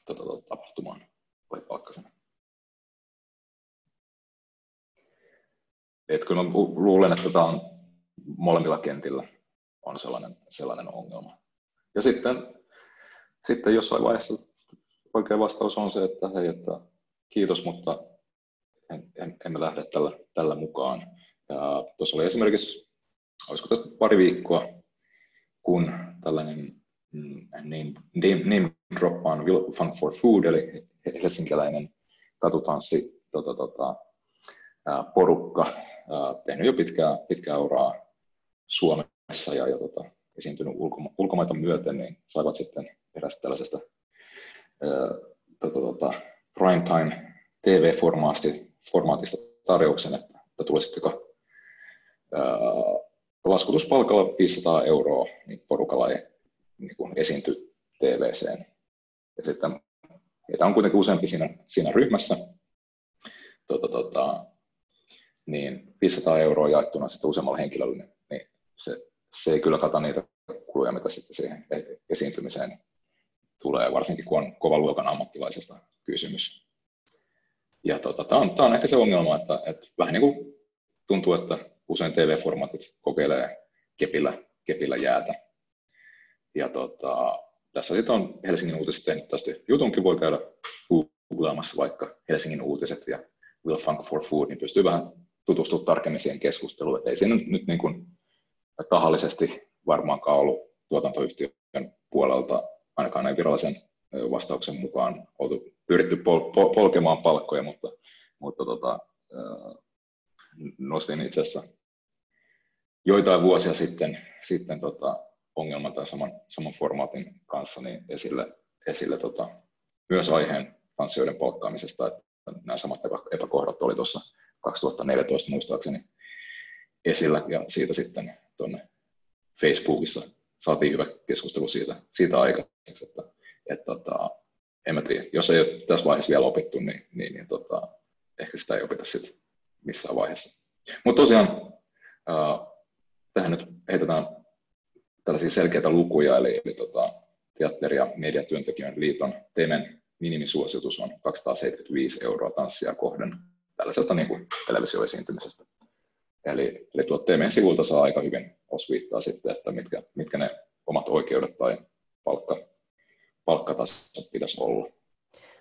tota, tota, tapahtumaan vai pakkasena. Et kyllä mä luulen, että tämä on molemmilla kentillä on sellainen, sellainen ongelma. Ja sitten, sitten jossain vaiheessa oikea vastaus on se, että hei, että kiitos, mutta en, en, emme lähde tällä, tällä mukaan. Ja tuossa oli esimerkiksi, olisiko tästä pari viikkoa, kun tällainen mm, name, name, name drop on Will Fun for Food, eli helsinkiläinen katutanssi tota, tota, porukka, tehnyt jo pitkää, pitkää uraa Suomessa ja, ja tota, esiintynyt ulkoma- ulkomaita myöten, niin saivat sitten erästä tällaisesta tota, tota, primetime TV-formaatista tarjouksen, että, että tulisitteko ää, laskutuspalkalla 500 euroa, niin porukalla ei niin kuin esiintyi TVCen. Ja sitten heitä on kuitenkin useampi siinä, siinä ryhmässä, tota, tota, niin 500 euroa jaettuna sitten useammalla henkilöllä, niin, niin se, se ei kyllä kata niitä kuluja, mitä sitten siihen esiintymiseen tulee, varsinkin kun on kovan luokan ammattilaisesta kysymys. Ja tota, tämä on, on ehkä se ongelma, että, että vähän niin kuin tuntuu, että usein TV-formaatit kokeilee kepillä, kepillä jäätä. Ja tota, tässä sitten on Helsingin uutiset tehnyt tästä jutunkin, voi käydä googlaamassa vaikka Helsingin uutiset ja Will Funk for Food, niin pystyy vähän tutustumaan tarkemmin siihen keskusteluun. Että ei siinä nyt niin kuin tahallisesti varmaankaan ollut tuotantoyhtiön puolelta, ainakaan näin virallisen vastauksen mukaan, oltu pyritty pol- pol- polkemaan palkkoja, mutta, mutta tota, nostin itse asiassa joitain vuosia sitten, sitten tota, ongelman tai saman, saman formaatin kanssa niin esille, esille tota, myös aiheen tanssijoiden palkkaamisesta, että nämä samat epäkohdat oli tuossa 2014 muistaakseni esillä ja siitä sitten tuonne Facebookissa saatiin hyvä keskustelu siitä, siitä aikaiseksi, että, että tota, en mä tiedä, jos ei ole tässä vaiheessa vielä opittu, niin, niin, niin tota, ehkä sitä ei opita sitten missään vaiheessa. Mutta tosiaan äh, tähän nyt heitetään tällaisia selkeitä lukuja, eli, eli tota, teatteri- ja mediatyöntekijän liiton Temen minimisuositus on 275 euroa tanssia kohden tällaisesta niin kuin televisioesiintymisestä. Eli, eli tuo Temen sivulta saa aika hyvin osviittaa sitten, että mitkä, mitkä ne omat oikeudet tai palkka, palkkatasot pitäisi olla.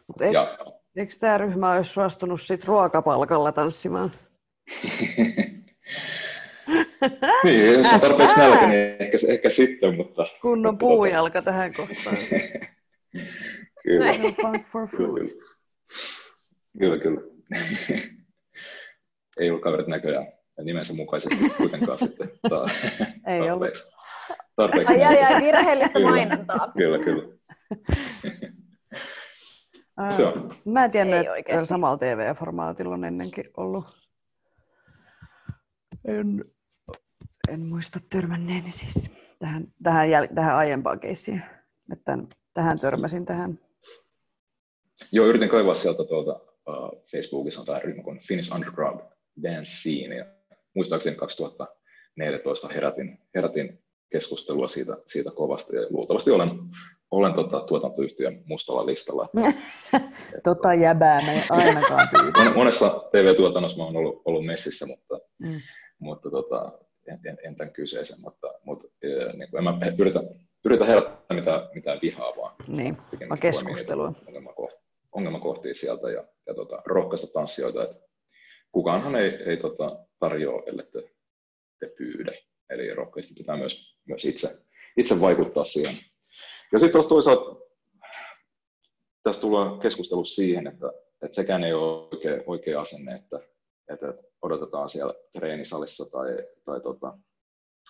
Mutta eikö, ja, eikö tämä ryhmä olisi suostunut sit ruokapalkalla tanssimaan? niin, jos on tarpeeksi nälkä, niin ehkä, ehkä sitten, mutta... Kunnon mutta, puujalka tähän kohtaan. kyllä. For food. Kyllä, kyllä. Ei ollut kaverit näköjään nimensä mukaisesti kuitenkaan sitten ta- Ei tarpeeksi. ollut. Tarpeeksi. Ai, ai, ai, virheellistä mainontaa. Kyllä, kyllä. Ää, mä en tiennyt, että oikeasti. samalla TV-formaatilla on ennenkin ollut. En, en muista törmänneeni siis tähän, tähän, jäl, tähän aiempaan keissiin. Että tähän törmäsin tähän. Joo, yritin kaivaa sieltä tuolta uh, Facebookissa on tämä ryhmä kuin Finnish Underground Dance Scene. Ja muistaakseni 2014 herätin, herätin keskustelua siitä, siitä kovasti ja luultavasti olen, olen tota, tuotantoyhtiön mustalla listalla. tota jäbää me ainakaan pyytä. Monessa TV-tuotannossa olen ollut, ollut messissä, mutta, mm. mutta tota, en, en, en, tämän kyseisen, mutta, mutta niin kuin, en mä yritä, yritä herättää mitään, mitään vihaa, vaan niin, keskustelua. Ongelmakohtia, ongelmakohtia sieltä ja, ja tota, rohkaista tanssijoita, että kukaanhan ei, ei tota, tarjoa, ellei te, te pyydä. Eli rohkeasti pitää myös, myös itse, itse vaikuttaa siihen. Ja sitten taas toisaalta tässä tullaan keskustelu siihen, että, että sekään ei ole oikea, oikea asenne, että, että odotetaan siellä treenisalissa tai, tai tota,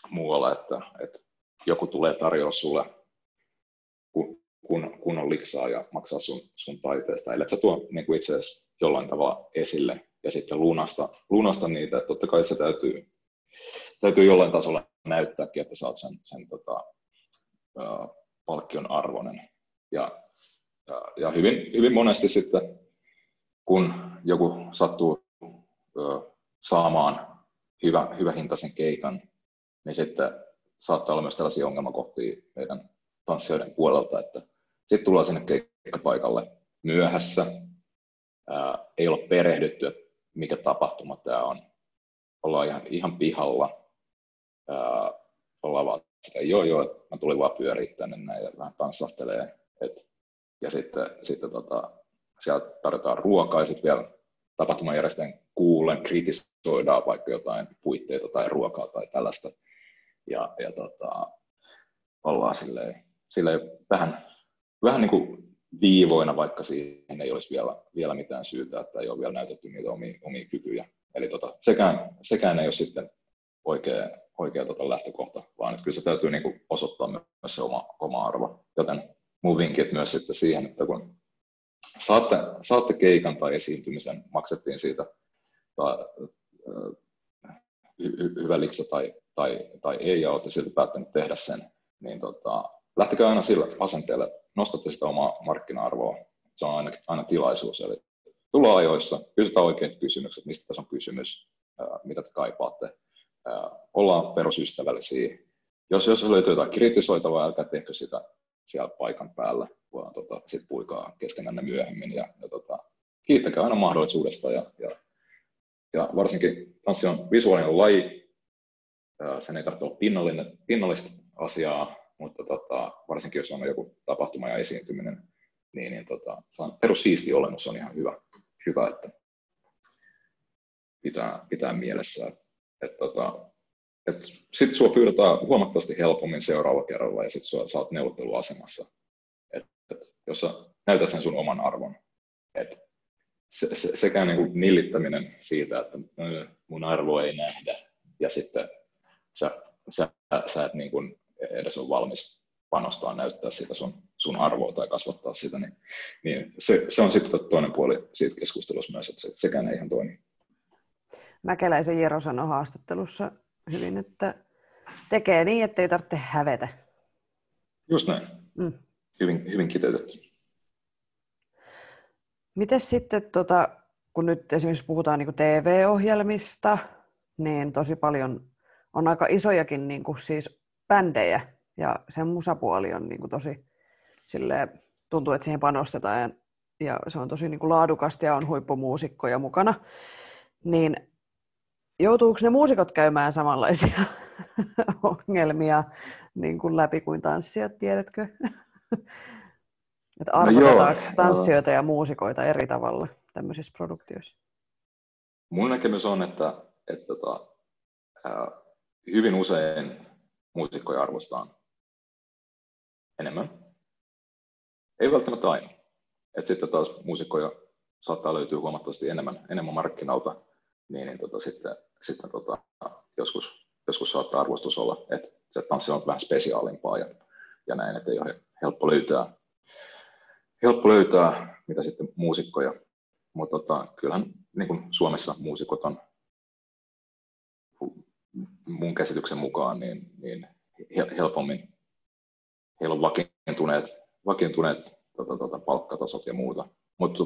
muualla, että, että joku tulee tarjoa sulle kun, kun, kunnon liksaa ja maksaa sun, sun taiteesta, eli sä tuo niin kuin itse asiassa jollain tavalla esille ja sitten lunasta, lunasta niitä, että totta kai se täytyy, täytyy jollain tasolla näyttääkin, että oot sen, sen tota, uh, palkkion arvoinen. Ja, ja, ja hyvin, hyvin monesti sitten, kun joku sattuu uh, saamaan hyvä, hyvä hintaisen keikan, niin sitten saattaa olla myös tällaisia ongelmakohtia meidän tanssijoiden puolelta, että sitten tullaan sinne keikkapaikalle myöhässä, ää, ei ole perehdytty, että mikä tapahtuma tämä on. Ollaan ihan, ihan pihalla. Ää, ollaan vaan sitä, joo joo, mä tulin vaan pyöriä tänne näin ja vähän tanssahtelee. Et, ja sitten, sitten tota, sieltä tarjotaan ruokaa ja sitten vielä tapahtumajärjestäjän kuulen kritisoidaan vaikka jotain puitteita tai ruokaa tai tällaista. Ja, ja tota, ollaan silleen, silleen vähän, vähän niin kuin viivoina, vaikka siihen ei olisi vielä, vielä mitään syytä, että ei ole vielä näytetty niitä omia, omia kykyjä. Eli tota, sekään, sekään ei ole sitten oikea, oikea tota lähtökohta, vaan että kyllä se täytyy niin kuin osoittaa myös se oma, oma arvo. Joten mun vinkit myös sitten siihen, että kun saatte, saatte keikan tai esiintymisen, maksettiin siitä tai, hy, hyvä liksa tai, tai, tai ei, ja olette silti päättänyt tehdä sen, niin tota, lähtekää aina sillä asenteella, nostatte sitä omaa markkina-arvoa. Se on aina, aina tilaisuus, eli tullaan ajoissa, kysytään oikeat kysymykset, mistä tässä on kysymys, mitä te kaipaatte. Ollaan perusystävällisiä. Jos, jos löytyy jotain kritisoitavaa, älkää tehkö sitä siellä paikan päällä, vaan tota, sitten puikaa keskenänne myöhemmin. Ja, ja tota, kiittäkää aina mahdollisuudesta ja, ja, ja varsinkin tanssi on visuaalinen laji, sen ei tarvitse olla pinnallinen, pinnallista asiaa, mutta tota, varsinkin jos on joku tapahtuma ja esiintyminen, niin, niin tota, siisti olemus on ihan hyvä, hyvä että pitää, pitää mielessä. Että, että, tota, että sitten sinua pyydetään huomattavasti helpommin seuraavalla kerralla ja sitten sä oot neuvotteluasemassa. Et, et, jos sä näytät sen sun oman arvon. Et se, se, sekä niin kuin nillittäminen siitä, että mun arvo ei nähdä ja sitten sä, sä, sä et niin kuin edes ole valmis panostaa näyttää sitä sun, sun arvoa tai kasvattaa sitä, niin, niin se, se, on sitten toinen puoli siitä keskustelussa myös, että se, sekään ei ihan toimi. Mäkeläisen Jero sanoi haastattelussa hyvin, että tekee niin, että ei tarvitse hävetä. Just näin. Mm. Hyvin, hyvin kiteytetty. Miten sitten, tota, kun nyt esimerkiksi puhutaan niin TV-ohjelmista, niin tosi paljon on aika isojakin niin kuin siis bändejä, ja sen musapuoli on niin kuin tosi silleen, tuntuu, että siihen panostetaan ja, ja se on tosi niin kuin laadukasta ja on huippumuusikkoja mukana, niin joutuuko ne muusikot käymään samanlaisia ongelmia niin kuin läpi kuin tanssijat, tiedätkö? Että arvotetaanko no tanssijoita ja muusikoita eri tavalla tämmöisissä produktioissa? Mun näkemys on, että, että tota, hyvin usein muusikkoja arvostetaan enemmän. Ei välttämättä aina. Et sitten taas muusikkoja saattaa löytyä huomattavasti enemmän, enemmän markkinalta, niin, niin tota, sitten, sitten tota, joskus, joskus saattaa arvostus olla, että se tanssi on vähän spesiaalimpaa ja, ja näin, että ei ole helppo löytää, helppo löytää mitä sitten muusikkoja. Mutta tota, kyllähän niin kuin Suomessa muusikot on mun käsityksen mukaan niin, niin helpommin heillä on vakiintuneet, vakiintuneet tota, tota, palkkatasot ja muuta. Mutta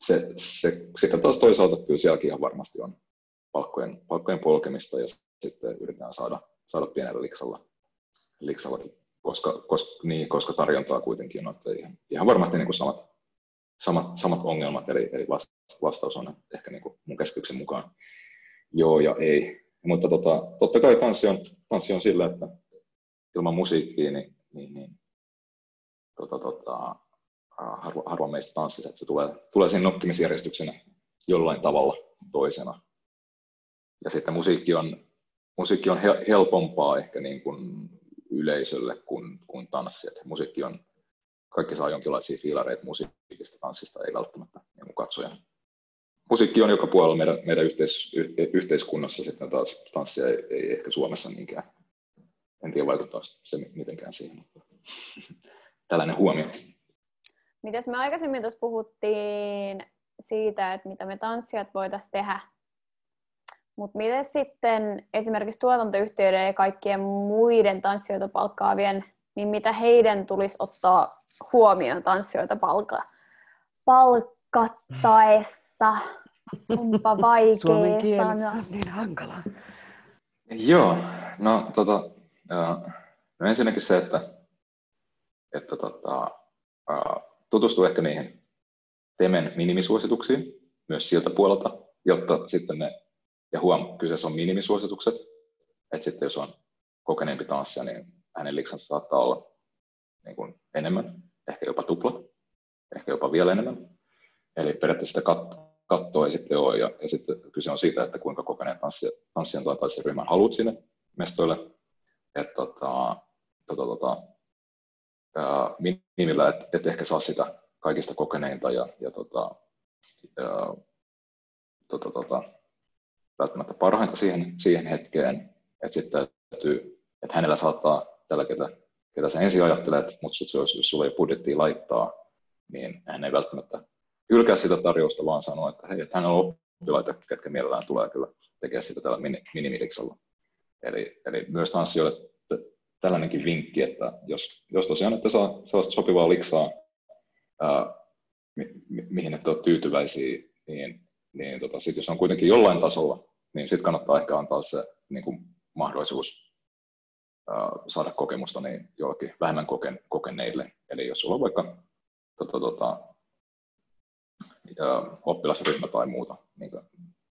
se, se, sitten taas toisaalta kyllä sielläkin ihan varmasti on palkkojen, palkkojen polkemista ja sitten yritetään saada, saada pienellä liksalla, liksalla koska, koska, niin, koska tarjontaa kuitenkin on, että ihan, ihan varmasti niin kuin samat, samat, samat ongelmat, eli, eli vastaus on ehkä niin kuin mun käsityksen mukaan joo ja ei. Mutta tota, totta kai tanssi on, tanssi on sillä, että ilman musiikkia, niin, niin, niin tota, tota, harva, harva meistä tanssisi, että se tulee, tulee sen nokkimisjärjestyksenä jollain tavalla toisena. Ja sitten musiikki on, musiikki on helpompaa ehkä niin kuin yleisölle kuin, kuin tanssi. Että musiikki on, kaikki saa jonkinlaisia fiilareita musiikista, tanssista ei välttämättä niin kuin katsoja. Musiikki on joka puolella meidän, meidän yhteis, yhteiskunnassa, sitten taas tanssia ei, ei ehkä Suomessa niinkään en tiedä vaikuttaako se mitenkään siihen, mutta tällainen huomio. Mites me aikaisemmin tuossa puhuttiin siitä, että mitä me tanssijat voitaisiin tehdä, mutta miten sitten esimerkiksi tuotantoyhtiöiden ja kaikkien muiden tanssijoita palkkaavien, niin mitä heidän tulisi ottaa huomioon tanssijoita palka- palkattaessa? Onpa vaikea sanoa. niin hankala. Joo, no tota, No ensinnäkin se, että, että tota, tutustuu ehkä niihin Temen minimisuosituksiin myös siltä puolelta, jotta sitten ne, ja huom, kyseessä on minimisuositukset, että sitten jos on kokeneempi tanssija, niin hänen liksansa saattaa olla niin kuin enemmän, ehkä jopa tuplat, ehkä jopa vielä enemmän. Eli periaatteessa sitä kat- kattoa ei sitten ole, ja, ja sitten kyse on siitä, että kuinka kokeneen tanssijan tai tanssiryhmän haluat sinne mestoille, että tota, tota, tota, minimillä, että et ehkä saa sitä kaikista kokeneinta ja, ja tota, ää, tota, tota, välttämättä parhainta siihen, siihen hetkeen, että sitten täytyy, että hänellä saattaa tällä, ketä, ketä sä ensin ajattelet, mutta sitten jos sulla ei budjettia laittaa, niin hän ei välttämättä hylkää sitä tarjousta, vaan sanoo, että hei, että hänellä on oppilaita, ketkä mielellään tulee kyllä tekemään sitä tällä minimiliksalla. Eli, eli myös tanssijoille tällainenkin vinkki, että jos, jos tosiaan että saa sellaista sopivaa liksaa, ää, mi, mi, mihin et ole tyytyväisiä, niin, niin tota, sit jos on kuitenkin jollain tasolla, niin sitten kannattaa ehkä antaa se niin kuin mahdollisuus ää, saada kokemusta niin jollekin vähemmän koken, kokeneille. Eli jos sulla on vaikka tota, tota, oppilasryhmä tai muuta, niin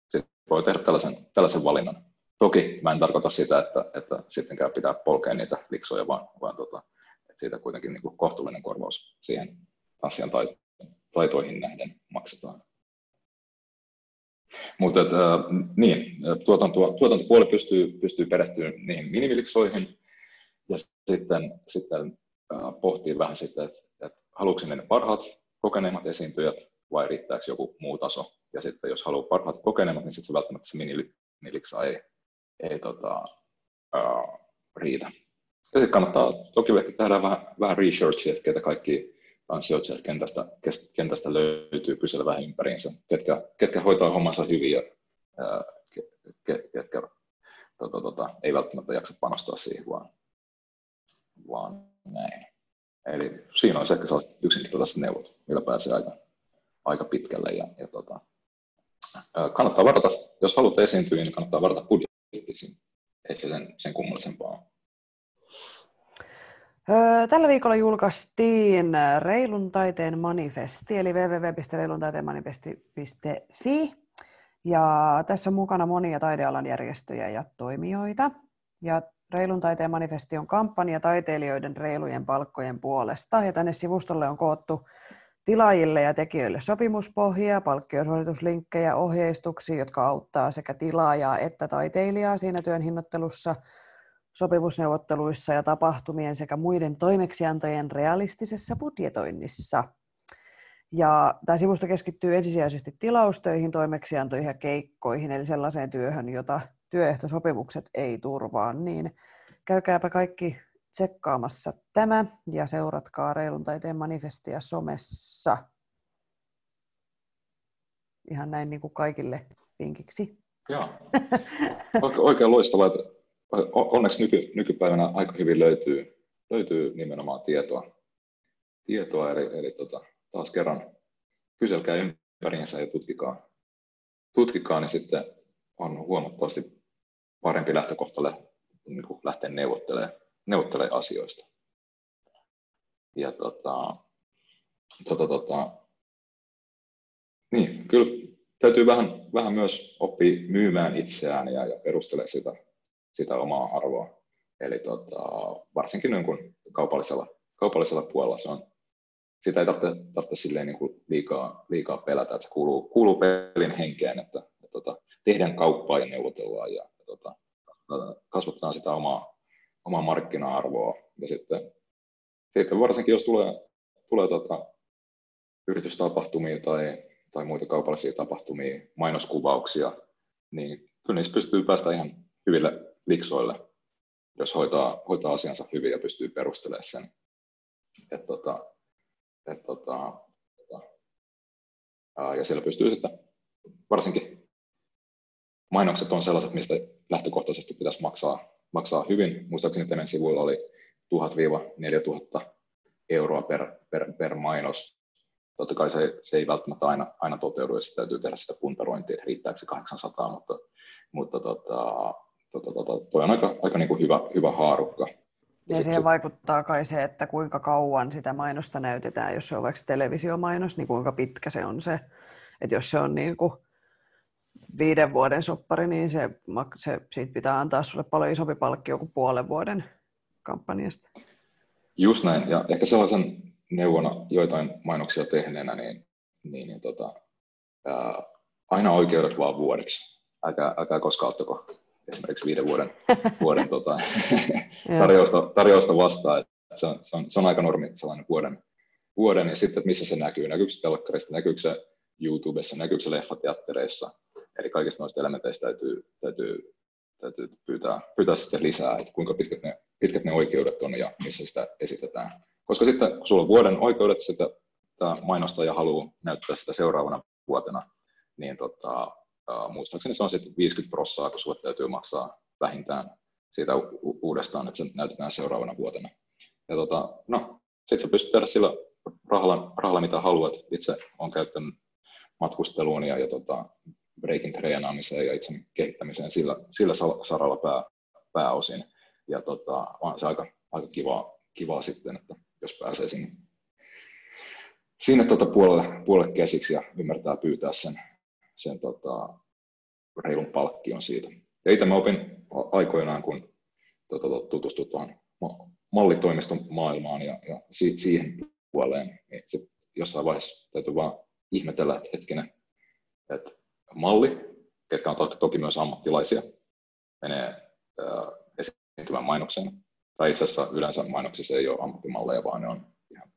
sit voi tehdä tällaisen, tällaisen valinnan. Toki mä en tarkoita sitä, että, että sittenkään pitää polkea niitä liksoja, vaan, vaan tota, että siitä kuitenkin niin kuin kohtuullinen korvaus siihen tanssijan taitoihin nähden maksetaan. Mutta että, niin, tuotanto, tuotantopuoli pystyy, pystyy perehtymään niihin minimiliksoihin ja sitten, sitten pohtii vähän sitä, että, että haluatko ne parhaat kokeneimmat esiintyjät vai riittääkö joku muu taso. Ja sitten jos haluaa parhaat kokeneimmat, niin sitten se välttämättä se miniliksa ei, ei tota, uh, riitä. Ja sitten kannattaa toki ehkä tehdä vähän, vähän researchia, että ketä kaikki tanssijoita sieltä kentästä, kentästä löytyy kysellä vähän ympäriinsä, ketkä, ketkä hoitaa hommansa hyvin ja uh, ketkä tota, tota, ei välttämättä jaksa panostaa siihen, vaan, vaan näin. Eli siinä on ehkä sellaiset yksinkertaiset neuvot, millä pääsee aika, aika pitkälle. Ja, ja tota, kannattaa varata, jos haluat esiintyä, niin kannattaa varata budjettisiin. Ei se sen, sen kummallisempaa Tällä viikolla julkaistiin Reilun taiteen manifesti, eli www.reiluntaiteen.manifesti.fi. Ja tässä on mukana monia taidealan järjestöjä ja toimijoita. Ja Reilun taiteen manifesti on kampanja taiteilijoiden reilujen palkkojen puolesta. Ja tänne sivustolle on koottu tilaajille ja tekijöille sopimuspohjia, palkkiosuorituslinkkejä, ohjeistuksia, jotka auttaa sekä tilaajaa että taiteilijaa siinä työn hinnoittelussa, sopimusneuvotteluissa ja tapahtumien sekä muiden toimeksiantojen realistisessa budjetoinnissa. Ja tämä sivusto keskittyy ensisijaisesti tilaustöihin, toimeksiantoihin ja keikkoihin, eli sellaiseen työhön, jota työehtosopimukset ei turvaa, niin käykääpä kaikki tsekkaamassa tämä ja seuratkaa Reilun taiteen manifestia somessa. Ihan näin niin kuin kaikille vinkiksi. Joo, oikein loistavaa. Onneksi nyky, nykypäivänä aika hyvin löytyy, löytyy nimenomaan tietoa, tietoa eli, eli tota, taas kerran kyselkää ympäriinsä ja tutkikaa, tutkikaa, niin sitten on huomattavasti parempi lähtökohta niin lähteä neuvottelemaan neuvottelee asioista. Ja tota, tota, tota, niin, kyllä täytyy vähän, vähän myös oppia myymään itseään ja, ja perustella sitä, sitä omaa arvoa. Eli tota, varsinkin niin kuin kaupallisella, kaupallisella puolella se on, sitä ei tarvitse, tarvitse niin kuin liikaa, liikaa pelätä, että se kuuluu, kuuluu pelin henkeen, että, että, että tota, tehdään kauppaa ja neuvotellaan ja, ja tota, kasvattaa sitä omaa, omaa markkina-arvoa. Ja sitten, sitten varsinkin, jos tulee, tulee tota, yritystapahtumia tai, tai muita kaupallisia tapahtumia, mainoskuvauksia, niin kyllä niissä pystyy päästä ihan hyville liksoille, jos hoitaa, hoitaa asiansa hyvin ja pystyy perustelemaan sen. Et, tota, et, tota, ja siellä pystyy sitten, varsinkin mainokset on sellaiset, mistä lähtökohtaisesti pitäisi maksaa maksaa hyvin. Muistaakseni teidän sivuilla oli 1000-4000 euroa per, per, per mainos. Totta kai se, se ei välttämättä aina, aina toteudu, jos täytyy tehdä sitä puntarointia, että riittääkö se 800, mutta, mutta tota, tota, tota, toi on aika, aika niin kuin hyvä, hyvä haarukka. Ja, ja siihen sit, vaikuttaa kai se, että kuinka kauan sitä mainosta näytetään, jos se on vaikka televisiomainos, niin kuinka pitkä se on se. Että jos se on niin kuin viiden vuoden soppari, niin se, se, siitä pitää antaa sulle paljon isompi palkkio kuin puolen vuoden kampanjasta. Just näin, ja ehkä sellaisen neuvona joitain mainoksia tehneenä, niin, niin, niin tota, ää, aina oikeudet vaan vuodeksi. Älkää, älkää koskaan ottako esimerkiksi viiden vuoden, vuoden tota, tarjousta, tarjousta vastaan. Se on, se, on, se on aika normi sellainen vuoden, vuoden, ja sitten, että missä se näkyy. Näkyykö se telkkarista, näkyykö se YouTubessa, näkyykö se leffateattereissa, eli kaikista noista elementeistä täytyy, täytyy, täytyy pyytää, pyytää sitten lisää, että kuinka pitkät ne, pitkät ne oikeudet on ja missä sitä esitetään. Koska sitten kun sulla on vuoden oikeudet, sitä tämä mainostaja haluaa näyttää sitä seuraavana vuotena, niin tota, muistaakseni se on sitten 50 prossaa, kun sulle täytyy maksaa vähintään, siitä u- uudestaan, että se näytetään seuraavana vuotena. Ja tota, no, sitten sä pystyt tehdä sillä rahalla, rahalla mitä haluat. Itse olen käyttänyt matkusteluun ja, ja tota, breakin treenaamiseen ja itse kehittämiseen sillä, sillä saralla pää, pääosin. Ja tota, on se aika, aika kivaa, kivaa sitten, että jos pääsee sinne, sinne tota puolelle, puolelle käsiksi ja ymmärtää pyytää sen, sen tota, reilun palkkion siitä. Ja itse mä opin aikoinaan, kun tota, tutustuin tuohon mallitoimiston maailmaan ja, ja si, siihen puoleen, niin se jossain vaiheessa täytyy vaan ihmetellä, että hetkinen, että malli, ketkä on toki, myös ammattilaisia, menee esiintymään mainokseen. Tai itse asiassa yleensä mainoksissa ei ole ammattimalleja, vaan ne on ihan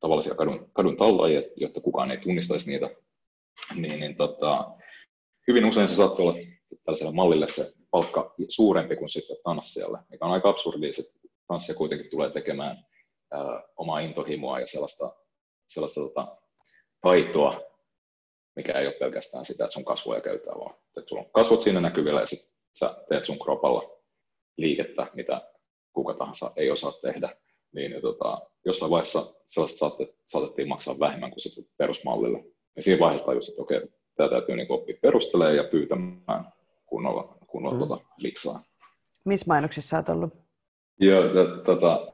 tavallisia kadun, kadun tallajia, jotta kukaan ei tunnistaisi niitä. Niin, niin tota, hyvin usein se saattaa olla tällaiselle mallille se palkka suurempi kuin sitten tanssijalle, mikä on aika absurdia, että tanssia kuitenkin tulee tekemään ää, omaa intohimoa ja sellaista, sellaista tota, taitoa, mikä ei ole pelkästään sitä, että sun kasvoja käytetään, vaan että sulla on kasvot siinä näkyvillä ja sitten sä teet sun kropalla liikettä, mitä kuka tahansa ei osaa tehdä, niin, tota, jossain vaiheessa sellaista saatte, saatettiin maksaa vähemmän kuin sitten perusmallille. Ja siinä vaiheessa tajusin, että okei, tämä täytyy niin oppia perustelemaan ja pyytämään kunnolla, kunnolla mm. tuota liksaa. Missä mainoksissa olet ollut? Joo, tota,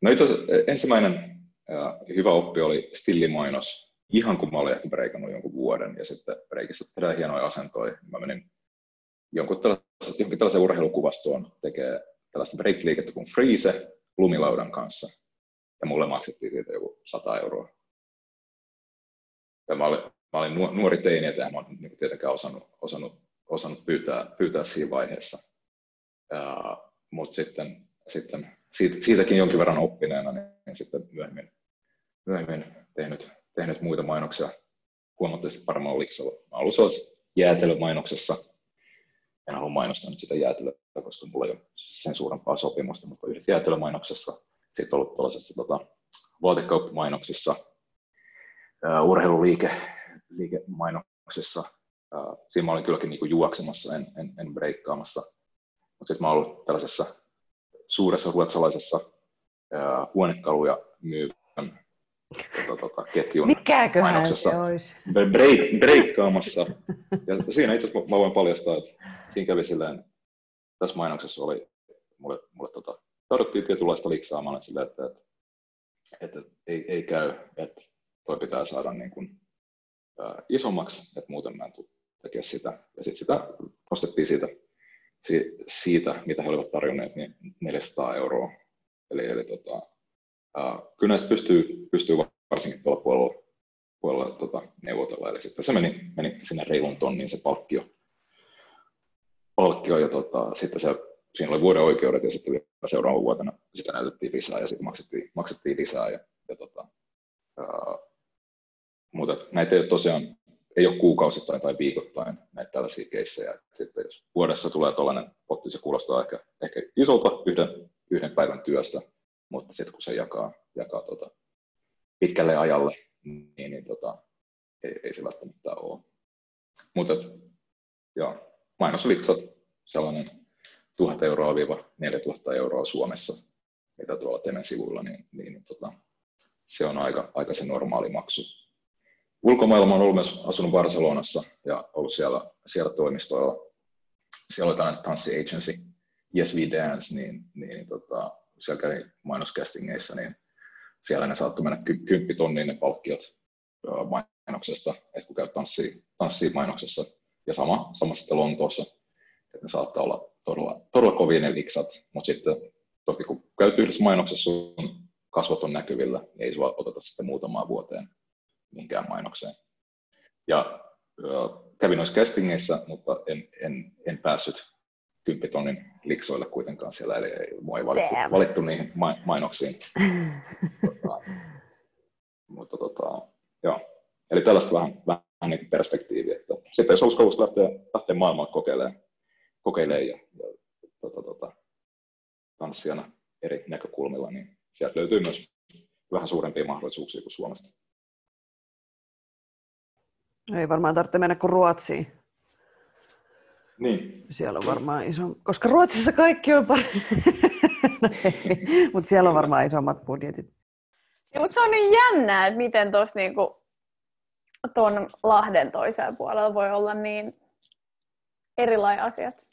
no itse asiassa ensimmäinen äh, hyvä oppi oli stillimainos, ihan kun mä olin ehkä breikannut jonkun vuoden, ja sitten breikissä tehdään hienoja asentoja. Mä menin jonkun tällaisen, johonkin tällaisen urheilukuvastoon tekee tällaista break-liikettä kuin freeze lumilaudan kanssa, ja mulle maksettiin siitä joku 100 euroa. Ja mä olin, mä olin nuori teini, en mä niin tietenkään osannut, osannut, osannut pyytää, pyytää siinä vaiheessa. Mutta sitten sitten siitä, siitäkin jonkin verran oppineena, niin sitten myöhemmin, myöhemmin tehnyt, tehnyt muita mainoksia huomattavasti paremmalla liksalla. Mä ollut jäätelömainoksessa, en halua mainostaa nyt sitä jäätelöä, koska mulla ei ole sen suurempaa sopimusta, mutta yhdessä jäätelömainoksessa, sitten ollut tuollaisessa tota, vaatekauppamainoksissa, uh, urheiluliike liikemainoksessa. Uh, siinä mä olin kylläkin niin juoksemassa, en, en, en breikkaamassa. Mutta sitten mä olen ollut tällaisessa suuressa ruotsalaisessa ää, huonekaluja myyvän tota, ketjun Mikäköhän mainoksessa breik, breikkaamassa. Ja siinä itse asiassa mä voin paljastaa, että siinä kävi silleen, tässä mainoksessa oli, mulle, mulle tota, tarvittiin tietynlaista liksaa, mä silleen, että, että, että ei, ei käy, että toi pitää saada niin kuin, ää, isommaksi, että muuten mä en tule tekemään sitä. Ja sitten sitä nostettiin siitä siitä, mitä he olivat tarjonneet, niin 400 euroa. Eli, eli tota, kyllä näistä pystyy, pystyy varsinkin tuolla puolella, puolella tota, neuvotella. Eli sitten se meni, meni sinne reilun tonniin se palkkio. palkkio ja tota, sitten se, siinä oli vuoden oikeudet ja sitten seuraavan vuotena sitä näytettiin lisää ja sitten maksettiin, maksettiin lisää. Ja, ja tota, uh, mutta näitä ei ole tosiaan ei ole kuukausittain tai viikoittain näitä tällaisia keissejä. Sitten jos vuodessa tulee tällainen potti, se kuulostaa ehkä, ehkä isolta yhden, yhden päivän työstä, mutta sitten kun se jakaa, jakaa tota pitkälle ajalle, niin, niin tota, ei, ei se välttämättä ole. Mutta joo, mainoslipsat, sellainen 1000 euroa viiva 4000 euroa Suomessa, mitä tuolla Temen sivuilla, niin, niin tota, se on aika, aika se normaali maksu ulkomailla olen ollut myös asunut Barcelonassa ja ollut siellä, siellä toimistoilla. Siellä oli tällainen tanssi agency, Yes We Dance, niin, niin tota, siellä kävi mainoscastingeissa, niin siellä ne saattoi mennä ky- kymppitonniin ne palkkiot mainoksesta, että kun käy tanssii, mainoksessa. Ja sama, sama sitten Lontoossa, että ne saattaa olla todella, todella kovia ne liksat, mutta sitten toki kun käyt yhdessä mainoksessa, sun kasvot on näkyvillä, niin ei sua oteta sitten muutamaan vuoteen minkään mainokseen. Ja kävin noissa castingeissa, mutta en, en, en päässyt kymppitonnin liksoille kuitenkaan siellä, eli ei, mua ei valittu, valittu niihin mainoksiin. tota, mutta tota, joo. Eli tällaista vähän, vähän niin perspektiiviä. Että sitten jos uskallusi lähteä, lähteä maailmaa kokeilemaan, kokeilemaan ja, ja tota, tota, tanssijana eri näkökulmilla, niin sieltä löytyy myös vähän suurempia mahdollisuuksia kuin Suomesta. Ei varmaan tarvitse mennä kuin Ruotsiin. Niin. Siellä on varmaan iso, koska Ruotsissa kaikki on no mutta siellä on varmaan isommat budjetit. Ja, mutta se on niin jännää, että miten tuossa niinku, tuon Lahden toisella puolella voi olla niin erilaisia asiat.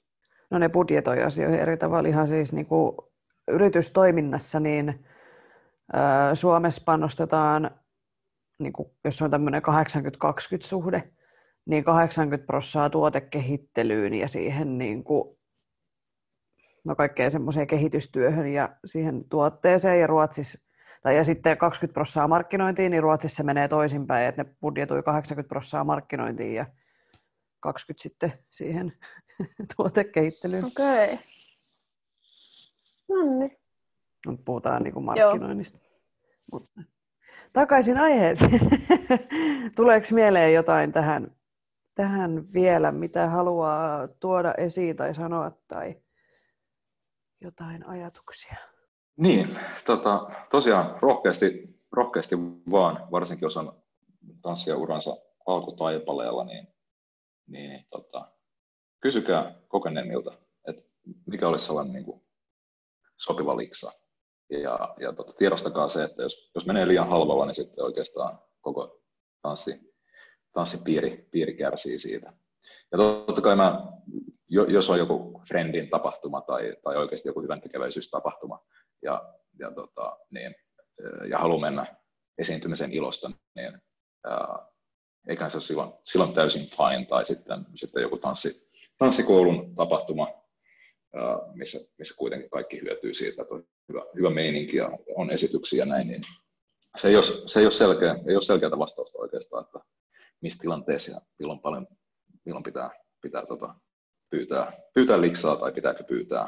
No ne budjetoi asioihin eri tavalla ihan siis niin kuin yritystoiminnassa, niin ää, Suomessa panostetaan, niin kuin, jos on tämmöinen 80-20 suhde, niin 80 prosenttia tuotekehittelyyn ja siihen niin kuin, no kaikkeen semmoiseen kehitystyöhön ja siihen tuotteeseen ja Ruotsissa tai ja sitten 20 prosenttia markkinointiin, niin Ruotsissa se menee toisinpäin, että ne budjetoi 80 prosenttia markkinointiin ja 20 sitten siihen tuotekehittelyyn. Okei. Okay. No niin. Nyt puhutaan niin kuin markkinoinnista. Mutta takaisin aiheeseen. Tuleeko mieleen jotain tähän, tähän vielä, mitä haluaa tuoda esiin tai sanoa tai jotain ajatuksia? Niin, tota, tosiaan rohkeasti, rohkeasti vaan, varsinkin jos on tanssia uransa alkutaipaleella, niin, niin tota, kysykää kokeneemmilta, että mikä olisi sellainen niin kuin sopiva liksa. Ja, ja tota, tiedostakaa se, että jos, jos menee liian halvalla, niin sitten oikeastaan koko tanssi, tanssipiiri piiri kärsii siitä. Ja totta kai mä, jos on joku friendin tapahtuma tai, tai oikeasti joku hyvän tekeväisyystapahtuma ja, ja, tota, niin, ja haluaa mennä esiintymisen ilosta, niin ää, eikä se ole silloin, silloin täysin fine, tai sitten, sitten joku tanssi, tanssikoulun tapahtuma, missä, missä kuitenkin kaikki hyötyy siitä, että on hyvä, hyvä meininki ja on esityksiä ja näin, niin se ei ole, se ei ole, selkeä, ei ole selkeää vastausta oikeastaan, että missä tilanteessa milloin, paljon, milloin pitää, pitää tota, pyytää, pyytää liksaa tai pitääkö pyytää,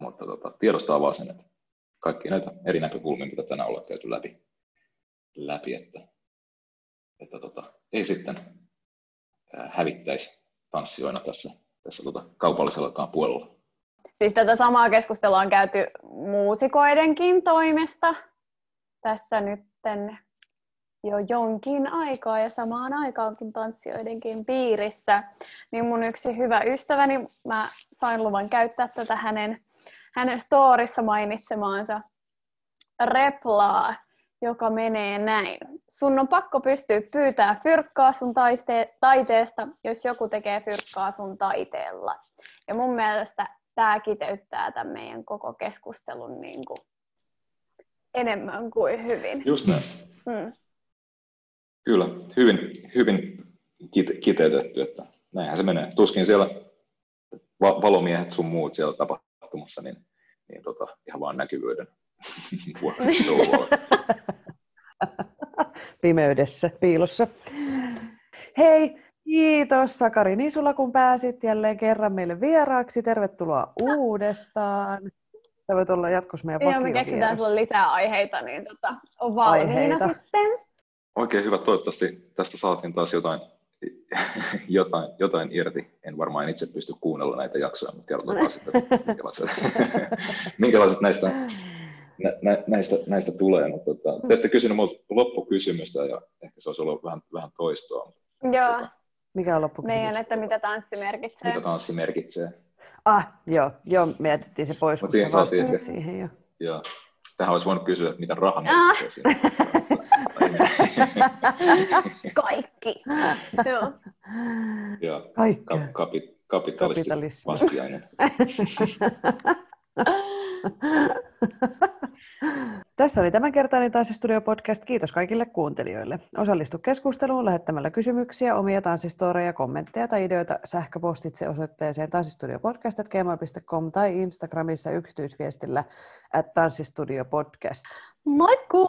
mutta tota, tiedostaa vaan sen, että kaikki näitä eri näkökulmia, mitä tänään ollaan käyty läpi, läpi että, että tota, ei sitten hävittäisi tanssijoina tässä, tässä tota, kaupallisellakaan puolella. Siis tätä samaa keskustelua on käyty muusikoidenkin toimesta tässä nytten jo jonkin aikaa ja samaan aikaan kuin tanssijoidenkin piirissä. Niin mun yksi hyvä ystäväni, mä sain luvan käyttää tätä hänen, hänen storissa mainitsemaansa replaa, joka menee näin. Sun on pakko pystyä pyytää fyrkkaa sun taiste- taiteesta, jos joku tekee fyrkkaa sun taiteella. Ja mun mielestä tämä kiteyttää tämän meidän koko keskustelun niin kuin enemmän kuin hyvin. Just näin. Mm. Kyllä, hyvin, hyvin kiteytetty, että näinhän se menee. Tuskin siellä valomiehet sun muut siellä tapahtumassa, niin, niin tota, ihan vaan näkyvyyden Pimeydessä, piilossa. Hei, kiitos Sakari Nisula, kun pääsit jälleen kerran meille vieraaksi. Tervetuloa uudestaan. Sä voit olla jatkossa meidän Joo, me keksitään sulle lisää aiheita, niin tota, on valmiina aiheita. sitten. Oikein hyvä. Toivottavasti tästä saatiin taas jotain, jotain, jotain irti. En varmaan itse pysty kuunnella näitä jaksoja, mutta kertokaa sitten, minkälaiset, minkälaiset näistä nä, näistä, näistä tulee, mutta tota, te ette kysynyt minulta loppukysymystä ja ehkä se olisi ollut vähän, vähän toistoa. Joo. Tota, Mikä on loppukysymys? Meidän, että mitä tanssi merkitsee. Mitä tanssi merkitsee. Ah, joo, joo mietittiin se pois, kun siihen sä siihen jo. Joo. Tähän olisi voinut kysyä, että mitä raha ah. siinä. Kaikki. joo. Joo. Kaikki. Kap, kapi, kapitalisti vastiainen. Tässä oli tämänkertainen Tanssistudio podcast. Kiitos kaikille kuuntelijoille. Osallistu keskusteluun lähettämällä kysymyksiä, omia tanssistoreja, kommentteja tai ideoita sähköpostitse osoitteeseen tanssistudiopodcast.gmail.com tai Instagramissa yksityisviestillä at tanssistudiopodcast. Maikku!